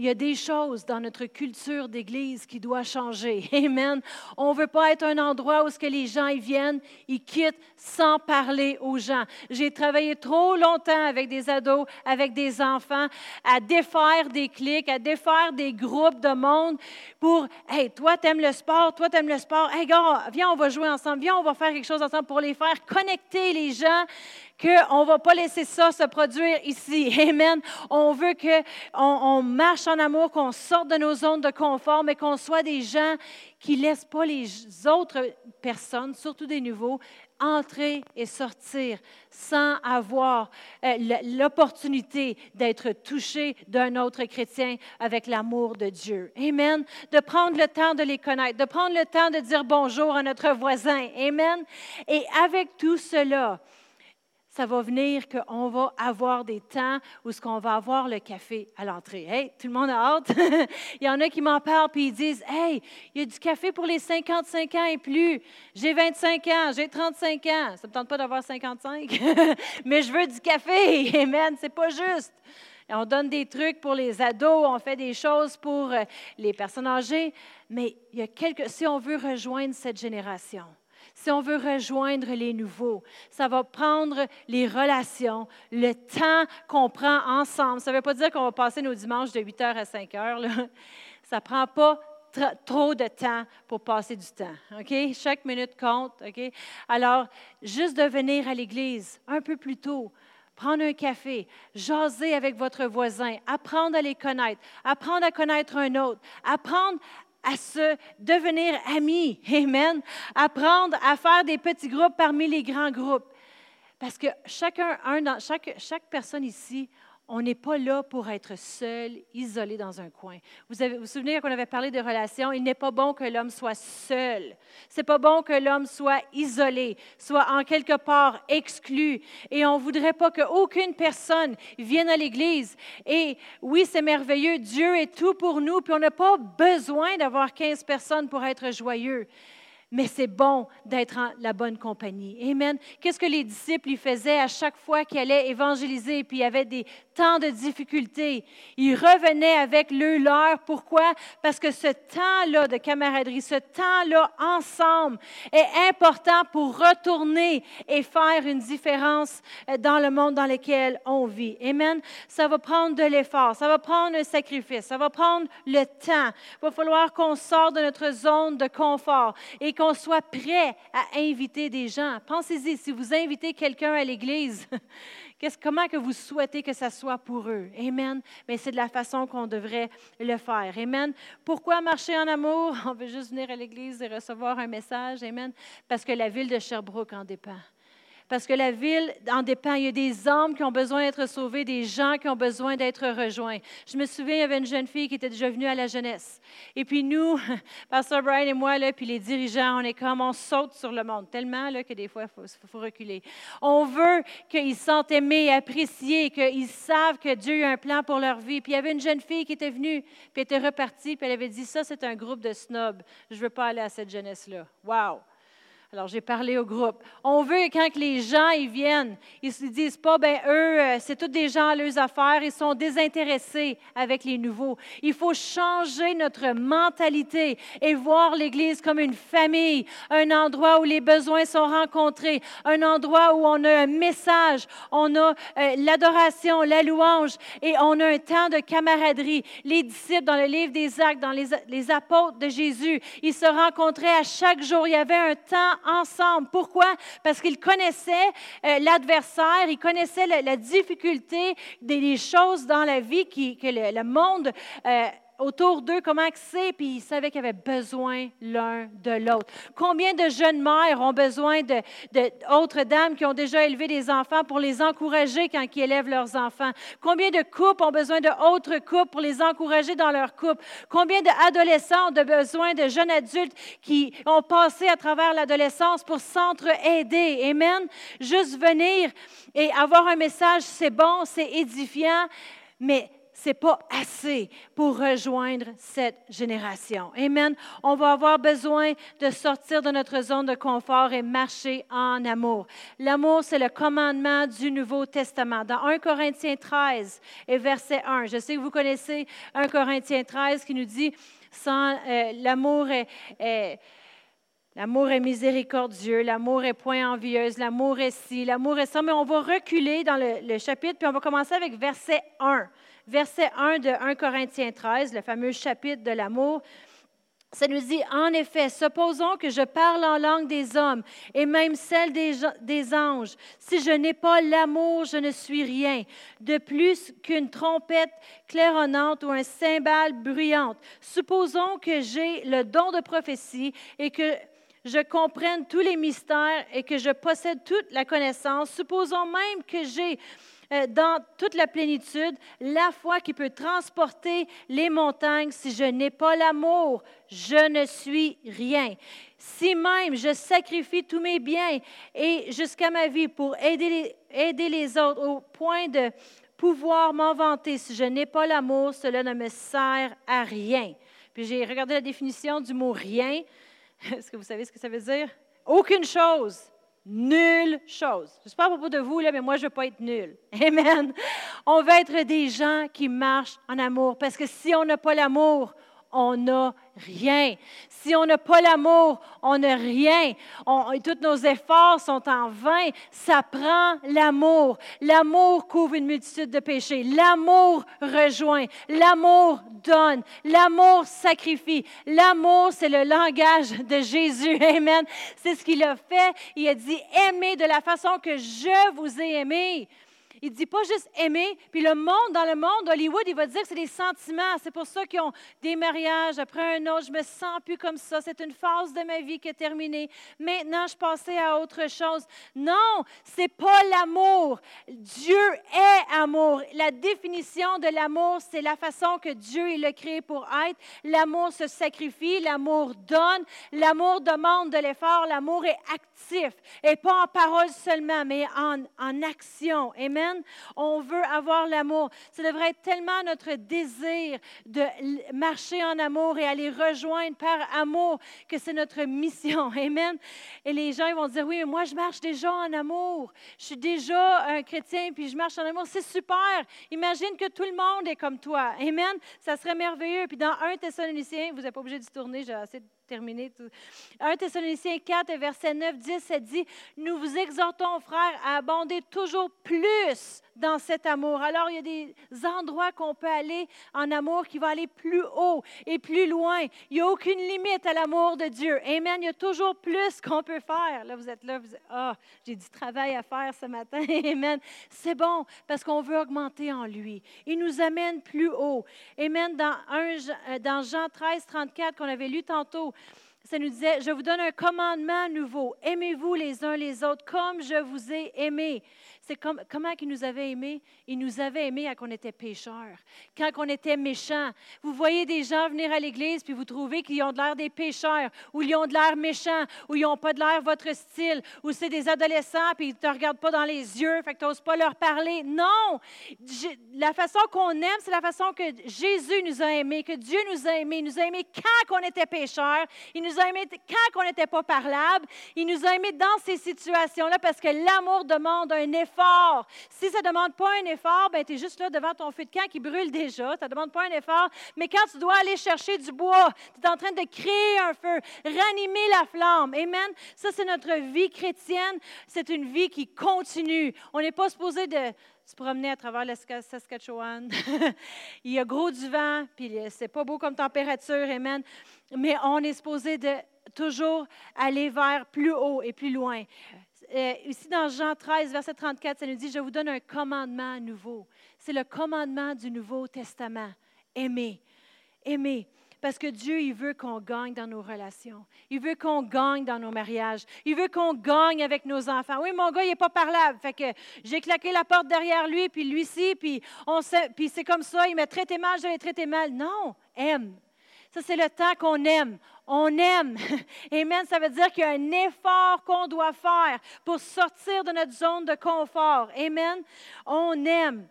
Speaker 1: Il y a des choses dans notre culture d'Église qui doivent changer. <laughs> Amen. On ne veut pas être un endroit où ce que les gens ils viennent, ils quittent sans parler aux gens. J'ai travaillé trop longtemps avec des ados, avec des enfants, à défaire des clics, à défaire des groupes de monde pour, hey, toi, tu aimes le sport, toi, tu aimes le sport, hey, gars, viens, on va jouer ensemble, viens, on va faire quelque chose ensemble pour les faire connecter les gens qu'on ne va pas laisser ça se produire ici. <laughs> Amen. On veut qu'on on marche en amour, qu'on sorte de nos zones de confort, mais qu'on soit des gens qui ne laissent pas les autres personnes, surtout des nouveaux, entrer et sortir sans avoir euh, l'opportunité d'être touché d'un autre chrétien avec l'amour de Dieu. Amen. De prendre le temps de les connaître, de prendre le temps de dire bonjour à notre voisin. Amen. Et avec tout cela, ça va venir qu'on va avoir des temps où ce qu'on va avoir le café à l'entrée. Hey, tout le monde a hâte? <laughs> il y en a qui m'en parlent puis ils disent Hey, il y a du café pour les 55 ans et plus. J'ai 25 ans, j'ai 35 ans. Ça ne me tente pas d'avoir 55, <laughs> mais je veux du café. <laughs> Amen, c'est pas juste. on donne des trucs pour les ados, on fait des choses pour euh, les personnes âgées, mais il y a quelque, si on veut rejoindre cette génération, si on veut rejoindre les nouveaux, ça va prendre les relations, le temps qu'on prend ensemble. Ça ne veut pas dire qu'on va passer nos dimanches de 8 heures à 5 heures. Là. Ça ne prend pas trop de temps pour passer du temps. OK? Chaque minute compte. OK? Alors, juste de venir à l'église un peu plus tôt, prendre un café, jaser avec votre voisin, apprendre à les connaître, apprendre à connaître un autre, apprendre à se devenir amis. <laughs> Amen. Apprendre à faire des petits groupes parmi les grands groupes. Parce que chacun, un, chaque, chaque personne ici, on n'est pas là pour être seul, isolé dans un coin. Vous avez, vous, souvenez qu'on avait parlé de relations? Il n'est pas bon que l'homme soit seul. C'est pas bon que l'homme soit isolé, soit en quelque part exclu. Et on voudrait pas qu'aucune personne vienne à l'Église. Et oui, c'est merveilleux. Dieu est tout pour nous, puis on n'a pas besoin d'avoir 15 personnes pour être joyeux mais c'est bon d'être en la bonne compagnie. Amen. Qu'est-ce que les disciples y faisaient à chaque fois qu'ils allaient évangéliser, puis il y avait des temps de difficultés? Ils revenaient avec le leur. Pourquoi? Parce que ce temps-là de camaraderie, ce temps-là ensemble est important pour retourner et faire une différence euh, dans le monde dans lequel on vit. Amen. Ça va prendre de l'effort, ça va prendre un sacrifice, ça va prendre le temps. Il va falloir qu'on sorte de notre zone de confort et qu'on soit prêt à inviter des gens. Pensez-y, si vous invitez quelqu'un à l'Église, <laughs> comment que vous souhaitez que ça soit pour eux? Amen. Mais c'est de la façon qu'on devrait le faire. Amen. Pourquoi marcher en amour? <laughs> On veut juste venir à l'Église et recevoir un message. Amen. Parce que la ville de Sherbrooke en dépend parce que la ville en dépend. Il y a des hommes qui ont besoin d'être sauvés, des gens qui ont besoin d'être rejoints. Je me souviens, il y avait une jeune fille qui était déjà venue à la jeunesse. Et puis nous, <laughs> Pasteur Brian et moi, là, puis les dirigeants, on est comme, on saute sur le monde tellement là, que des fois, il faut, reculer. On veut qu'ils sentent aimés, appréciés, qu'ils savent que Dieu a un plan pour leur vie. Puis il y avait une jeune fille qui était venue, puis était repartie, puis elle avait dit, ça, c'est un groupe de snobs. Je ne veux pas aller à cette jeunesse-là. Wow! Alors, j'ai parlé au groupe. On veut, quand les gens ils viennent, ils se disent pas, ben eux, euh, c'est tous des gens à leurs affaires, ils sont désintéressés avec les nouveaux. Il faut changer notre mentalité et voir l'Église comme une famille, un endroit où les besoins sont rencontrés, un endroit où on a un message, on a euh, l'adoration, la louange et on a un temps de camaraderie. Les disciples, dans le livre des Actes, dans les, les apôtres de Jésus, ils se rencontraient à chaque jour. Il y avait un temps ensemble. Pourquoi? Parce qu'ils connaissaient euh, l'adversaire, ils connaissaient la, difficulté des, choses dans la vie que le, monde euh, autour d'eux comment c'est, puis ils savaient qu'ils avaient besoin l'un de l'autre. Combien de jeunes mères ont besoin d'autres dames qui ont déjà élevé des enfants pour les encourager quand ils élèvent leurs enfants? Combien de couples ont besoin d'autres couples pour les encourager dans leur couple? Combien d'adolescents ont besoin de jeunes adultes qui ont passé à travers l'adolescence pour s'entre-aider? Amen? Juste venir et avoir un message, c'est bon, c'est édifiant, mais c'est pas assez pour rejoindre cette génération. Amen. On va avoir besoin de sortir de notre zone de confort et marcher en amour. L'amour, c'est le commandement du Nouveau Testament. Dans 1 Corinthiens 13 et verset 1, je sais que vous connaissez 1 Corinthiens 13 qui nous dit, euh, l'amour est, L'amour miséricordieux, l'amour est point envieuse, l'amour est ci, l'amour est ça. Mais on va reculer dans le, le, chapitre, puis on va commencer avec verset 1 verset 1 de 1 Corinthiens 13, le fameux chapitre de l'amour. Ça nous dit, en effet, supposons que je parle en langue des hommes et même celle des, des anges. Si je n'ai pas l'amour, je ne suis rien. De plus qu'une trompette claironnante ou un cymbale bruyante. Supposons que j'ai le don de prophétie et que je comprenne tous les mystères et que je possède toute la connaissance. Supposons même que j'ai dans toute la plénitude, la foi qui peut transporter les montagnes. Si je n'ai pas l'amour, je ne suis rien. Si même je sacrifie tous mes biens et jusqu'à ma vie pour aider les, aider les autres au point de pouvoir m'en vanter, si je n'ai pas l'amour, cela ne me sert à rien. Puis j'ai regardé la définition du mot rien. <laughs> Est-ce que vous savez ce que ça veut dire? Aucune chose. Nulle chose. Je ne sais pas à propos de vous, là, mais moi, je ne veux pas être nul. <laughs> Amen. On veut être des gens qui marchent en amour. Parce que si on n'a pas l'amour, on n'a rien. Si on n'a pas l'amour, on n'a rien. tous nos efforts sont en vain. Ça prend l'amour. L'amour couvre une multitude de péchés. L'amour rejoint. L'amour donne. L'amour sacrifie. L'amour, c'est le langage de Jésus. <laughs> Amen. C'est ce qu'il a fait. Il a dit, aimez de la façon que je vous ai aimé. Il dit pas juste aimer. Puis le monde, dans le monde, Hollywood, il va dire que c'est des sentiments. C'est pour ça qu'ils ont des mariages après un autre. Je me sens plus comme ça. C'est une phase de ma vie qui est terminée. Maintenant, je passais à autre chose. Non, c'est pas l'amour. Dieu est amour. La définition de l'amour, c'est la façon que Dieu il l'a créé pour être. L'amour se sacrifie, l'amour donne, l'amour demande de l'effort, l'amour est actif et pas en parole seulement, mais en, en action. Amen? On veut avoir l'amour. Ça devrait être tellement notre désir de marcher en amour et aller rejoindre par amour que c'est notre mission. <laughs> Amen. Et les gens ils vont dire, oui, moi je marche déjà en amour. Je suis déjà un chrétien puis je marche en amour. C'est super. Imagine que tout le monde est comme toi. Amen. Ça serait merveilleux. Puis dans un Thessaloniciens, vous n'êtes pas obligé de tourner, j'ai assez terminé. Tout. 1 Thessaloniciens 4, verset 9, 10, ça dit, nous vous exhortons, frères, à abonder toujours plus dans cet amour. Alors, il y a des endroits qu'on peut aller en amour qui vont aller plus haut et plus loin. Il n'y a aucune limite à l'amour de Dieu. Amen. Il y a toujours plus qu'on peut faire. Là, vous êtes là, vous ah, j'ai du travail à faire ce matin. <laughs> Amen. C'est bon parce qu'on veut augmenter en lui. Il nous amène plus haut. Amen. Dans, un, dans Jean 13, 34 qu'on avait lu tantôt, ça nous disait, je vous donne un commandement nouveau. Aimez-vous les uns les autres comme je vous ai aimé. Comment il nous avait aimés? Il nous avait aimés quand on était pécheurs, quand on était méchants. Vous voyez des gens venir à l'Église, puis vous trouvez qu'ils ont de l'air des pécheurs, ou ils ont de l'air méchants, ou ils n'ont pas de l'air votre style, ou c'est des adolescents, puis ils ne te regardent pas dans les yeux, fait que tu n'oses pas leur parler. Non! La façon qu'on aime, c'est la façon que Jésus nous a aimés, que Dieu nous a aimés. Il nous a aimés quand on était pécheurs. Il nous a aimés quand on n'était pas parlable. Il nous a aimés dans ces situations-là parce que l'amour demande un effort si ça ne demande pas un effort, ben, tu es juste là devant ton feu de camp qui brûle déjà. Ça ne demande pas un effort. Mais quand tu dois aller chercher du bois, tu es en train de créer un feu, ranimer la flamme. Amen. Ça, c'est notre vie chrétienne. C'est une vie qui continue. On n'est pas supposé de se promener à travers le Saskatchewan. <laughs> Il y a gros du vent, puis c'est pas beau comme température, amen. Mais on est supposé de toujours aller vers plus haut et plus loin. Euh, ici dans Jean 13, verset 34, ça nous dit, je vous donne un commandement nouveau. C'est le commandement du Nouveau Testament. Aimer. Aimer. Parce que Dieu, il veut qu'on gagne dans nos relations. Il veut qu'on gagne dans nos mariages. Il veut qu'on gagne avec nos enfants. Oui, mon gars, il n'est pas parlable. Fait que j'ai claqué la porte derrière lui, puis lui-ci, puis, puis c'est comme ça, il m'a traité mal, je l'ai traité mal. Non, aime. Ça, c'est le temps qu'on aime. On aime. <laughs> Amen. Ça veut dire qu'il y a un effort qu'on doit faire pour sortir de notre zone de confort. Amen. On aime.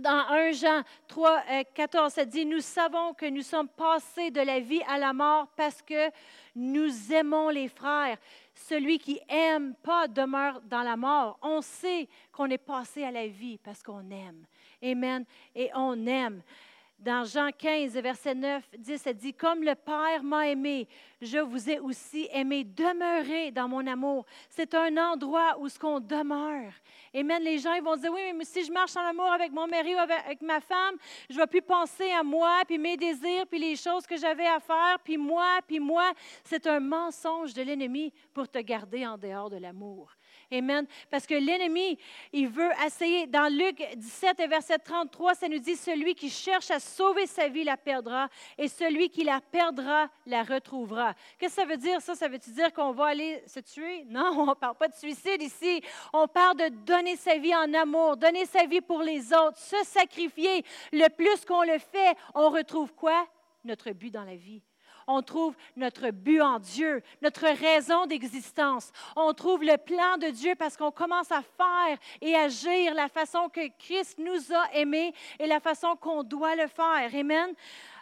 Speaker 1: Dans 1 Jean 3, 14, ça dit, nous savons que nous sommes passés de la vie à la mort parce que nous aimons les frères. Celui qui aime pas demeure dans la mort. On sait qu'on est passé à la vie parce qu'on aime. Amen. Et on aime. Dans Jean 15, verset 9, 10, ça dit, Comme le Père m'a aimé, je vous ai aussi aimé. Demeurez dans mon amour. C'est un endroit où ce qu'on demeure. Amen. Les gens ils vont dire, oui, mais si je marche en amour avec mon mari ou avec, ma femme, je ne vais plus penser à moi, puis mes désirs, puis les choses que j'avais à faire, puis moi, puis moi. C'est un mensonge de l'ennemi pour te garder en dehors de l'amour. Amen. Parce que l'ennemi, il veut essayer. Dans Luc 17 et verset 33, ça nous dit, celui qui cherche à sauver sa vie la perdra, et celui qui la perdra la retrouvera. Qu'est-ce que ça veut dire, ça? Ça veut-tu dire qu'on va aller se tuer? Non, <laughs> on ne parle pas de suicide ici. On parle de donner sa vie en amour, donner sa vie pour les autres, se sacrifier. Le plus qu'on le fait, on retrouve quoi? Notre but dans la vie on trouve notre but en Dieu, notre raison d'existence. On trouve le plan de Dieu parce qu'on commence à faire et agir la façon que Christ nous a aimés et la façon qu'on doit le faire. Amen.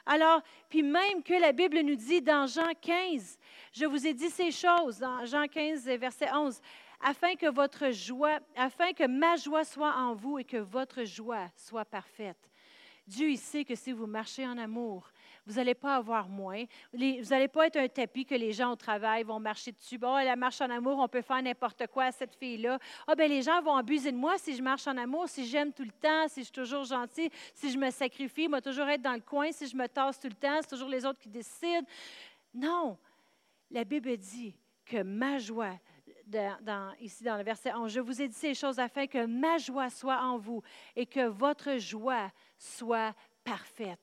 Speaker 1: Alors, puis même que la Bible nous dit dans Jean 15, je vous ai dit ces choses, dans Jean 15, verset 11, afin que votre joie, afin que ma joie soit en vous et que votre joie soit parfaite. Dieu, il sait que si vous marchez en amour, vous n'allez pas avoir moins. vous n'allez pas être un tapis que les gens au travail vont marcher dessus. Bon, elle marche en amour, on peut faire n'importe quoi à cette fille-là. Ah, ben les gens vont abuser de moi si je marche en amour, si j'aime tout le temps, si je suis toujours gentil, si je me sacrifie, moi toujours être dans le coin, si je me tasse tout le temps, c'est toujours les autres qui décident. Non, la Bible dit que ma joie, ici dans le verset 11, je vous ai dit ces choses afin que ma joie soit en vous et que votre joie soit parfaite.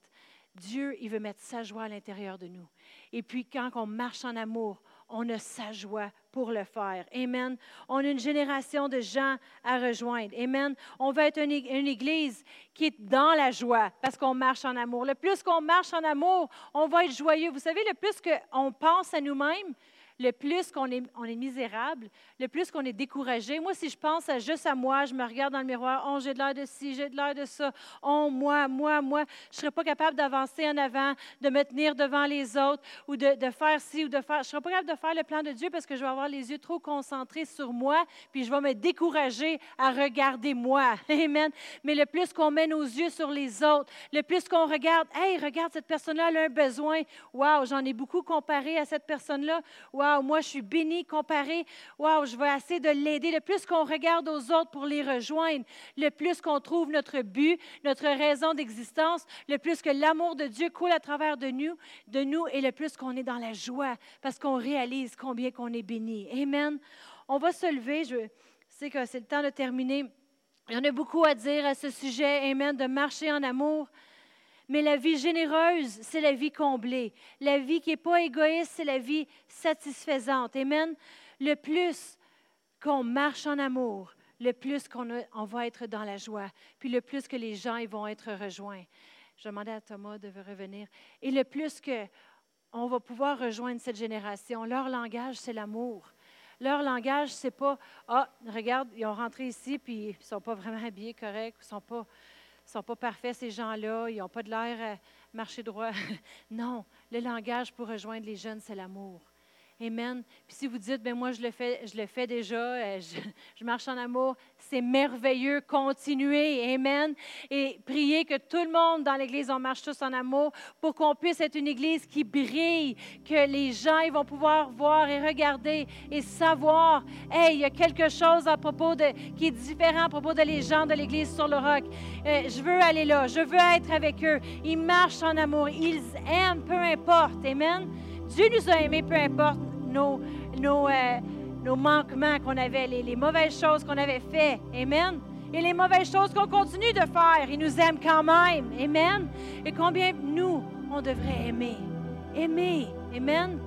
Speaker 1: Dieu, il veut mettre sa joie à l'intérieur de nous. Et puis quand on marche en amour, on a sa joie pour le faire. Amen. On a une génération de gens à rejoindre. Amen. On veut être une, une église qui est dans la joie parce qu'on marche en amour. Le plus qu'on marche en amour, on va être joyeux. Vous savez, le plus qu'on pense à nous-mêmes, le plus qu'on est, misérable, le plus qu'on est découragé. Moi, si je pense juste à moi, je me regarde dans le miroir, oh, j'ai de l'air de ci, j'ai de l'air de ça, oh, moi, moi, moi, je ne serais pas capable d'avancer en avant, de me tenir devant les autres ou de, faire ci ou de faire. Je ne serais pas capable de faire le plan de Dieu parce que je vais avoir les yeux trop concentrés sur moi, puis je vais me décourager à regarder moi. <laughs> Amen. Mais le plus qu'on met nos yeux sur les autres, le plus qu'on regarde, hey, regarde, cette personne-là, elle a un besoin. Waouh, j'en ai beaucoup comparé à cette personne-là. Waouh, moi, je suis bénie comparé. Waouh, je vais essayer de l'aider. Le plus qu'on regarde aux autres pour les rejoindre, le plus qu'on trouve notre but, notre raison d'existence, le plus que l'amour de Dieu coule à travers de nous, de nous et le plus qu'on est dans la joie parce qu'on réalise combien qu'on est béni. Amen. On va se lever. Je sais que c'est le temps de terminer. Il y en a beaucoup à dire à ce sujet, Amen, de marcher en amour. Mais la vie généreuse, c'est la vie comblée. La vie qui n'est pas égoïste, c'est la vie satisfaisante. Amen. Le plus qu'on marche en amour, le plus qu'on on va être dans la joie, puis le plus que les gens ils vont être rejoints. Je demandais à Thomas de revenir. Et le plus que on va pouvoir rejoindre cette génération, leur langage, c'est l'amour. Leur langage, c'est pas Ah, regarde, ils ont rentré ici, puis ils sont pas vraiment habillés corrects, ils sont pas ne sont pas parfaits, ces gens-là, ils n'ont pas de l'air à marcher droit. <laughs> non, le langage pour rejoindre les jeunes, c'est l'amour. Amen. Puis si vous dites, ben moi je le fais, je le fais déjà, euh, je, marche en amour, c'est merveilleux. Continuez, Amen. Et priez que tout le monde dans l'Église, on marche tous en amour pour qu'on puisse être une Église qui brille, que les gens ils vont pouvoir voir et regarder et savoir, hey, il y a quelque chose à propos de, qui est différent à propos de les gens de l'Église sur le roc. Euh, je veux aller là, je veux être avec eux. Ils marchent en amour, ils aiment, peu importe. Amen. Dieu nous a aimés, peu importe nos, nos, euh, manquements qu'on avait, les, les mauvaises choses qu'on avait faites. Amen. Et les mauvaises choses qu'on continue de faire, il nous aime quand même. Amen. Et combien nous, on devrait aimer. Aimer. Amen.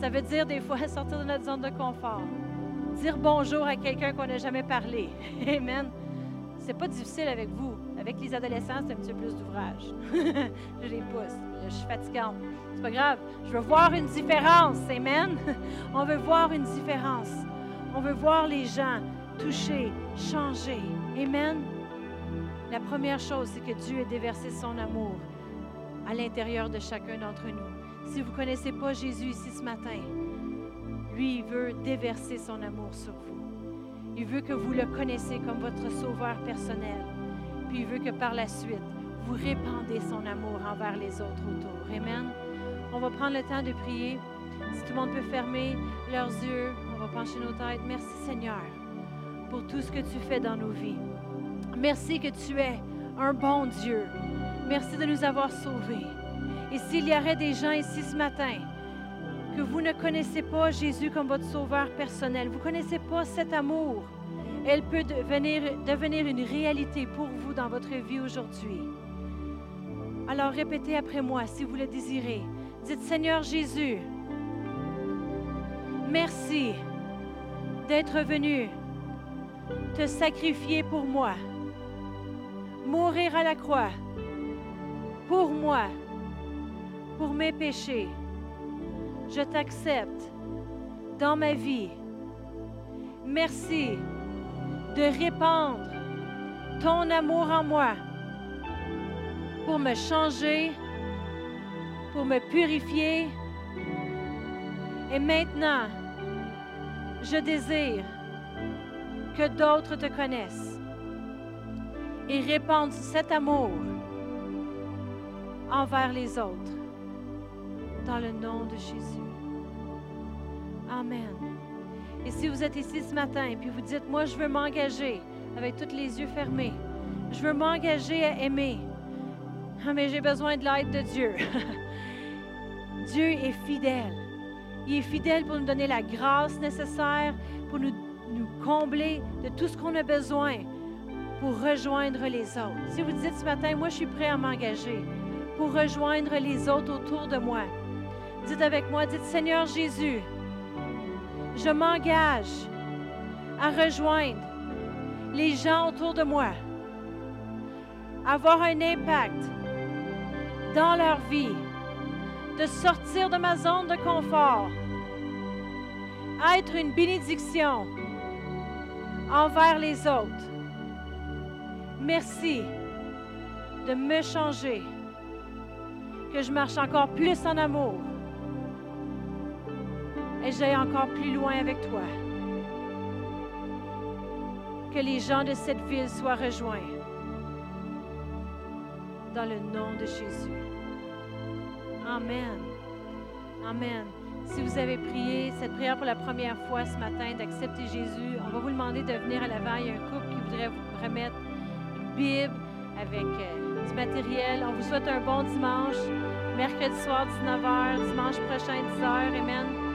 Speaker 1: Ça veut dire des fois <laughs> sortir de notre zone de confort. Dire bonjour à quelqu'un qu'on n'a jamais parlé. <laughs> Amen. C'est pas difficile avec vous. Avec les adolescents, c'est un petit peu plus d'ouvrage. <laughs> je les pousse. Je suis fatigante. C'est pas grave. Je veux voir une différence. Amen. <laughs> On veut voir une différence. On veut voir les gens toucher, changer. Amen. La première chose, c'est que Dieu ait déversé son amour à l'intérieur de chacun d'entre nous. Si vous ne connaissez pas Jésus ici ce matin, lui, veut déverser son amour sur vous. Il veut que vous le connaissiez comme votre sauveur personnel. Puis il veut que par la suite, vous répandez son amour envers les autres autour. Amen. On va prendre le temps de prier. Si tout le monde peut fermer leurs yeux, on va pencher nos têtes. Merci Seigneur pour tout ce que tu fais dans nos vies. Merci que tu es un bon Dieu. Merci de nous avoir sauvés. Et s'il y aurait des gens ici ce matin que vous ne connaissez pas Jésus comme votre sauveur personnel, vous ne connaissez pas cet amour, elle peut devenir, devenir une réalité pour vous dans votre vie aujourd'hui. Alors répétez après moi si vous le désirez. Dites Seigneur Jésus, merci d'être venu te sacrifier pour moi, mourir à la croix pour moi, pour mes péchés. Je t'accepte dans ma vie. Merci de répandre ton amour en moi pour me changer, pour me purifier. Et maintenant, je désire que d'autres te connaissent et répandent cet amour envers les autres. Dans le nom de Jésus. Amen. Et si vous êtes ici ce matin et puis vous dites, moi je veux m'engager avec tous les yeux fermés, je veux m'engager à aimer, mais j'ai besoin de l'aide de Dieu. <laughs> Dieu est fidèle. Il est fidèle pour nous donner la grâce nécessaire, pour nous, nous combler de tout ce qu'on a besoin pour rejoindre les autres. Si vous dites ce matin, moi je suis prêt à m'engager pour rejoindre les autres autour de moi. Dites avec moi, dites Seigneur Jésus, je m'engage à rejoindre les gens autour de moi, avoir un impact dans leur vie, de sortir de ma zone de confort, être une bénédiction envers les autres. Merci de me changer, que je marche encore plus en amour et j'aille encore plus loin avec toi. Que les gens de cette ville soient rejoints dans le nom de Jésus. Amen. Amen. Si vous avez prié cette prière pour la première fois ce matin, d'accepter Jésus, on va vous demander de venir à l'avant. Il y a un couple qui voudrait vous remettre une Bible avec euh, du matériel. On vous souhaite un bon dimanche. Mercredi soir, 19h. Dimanche prochain, 10h. Amen.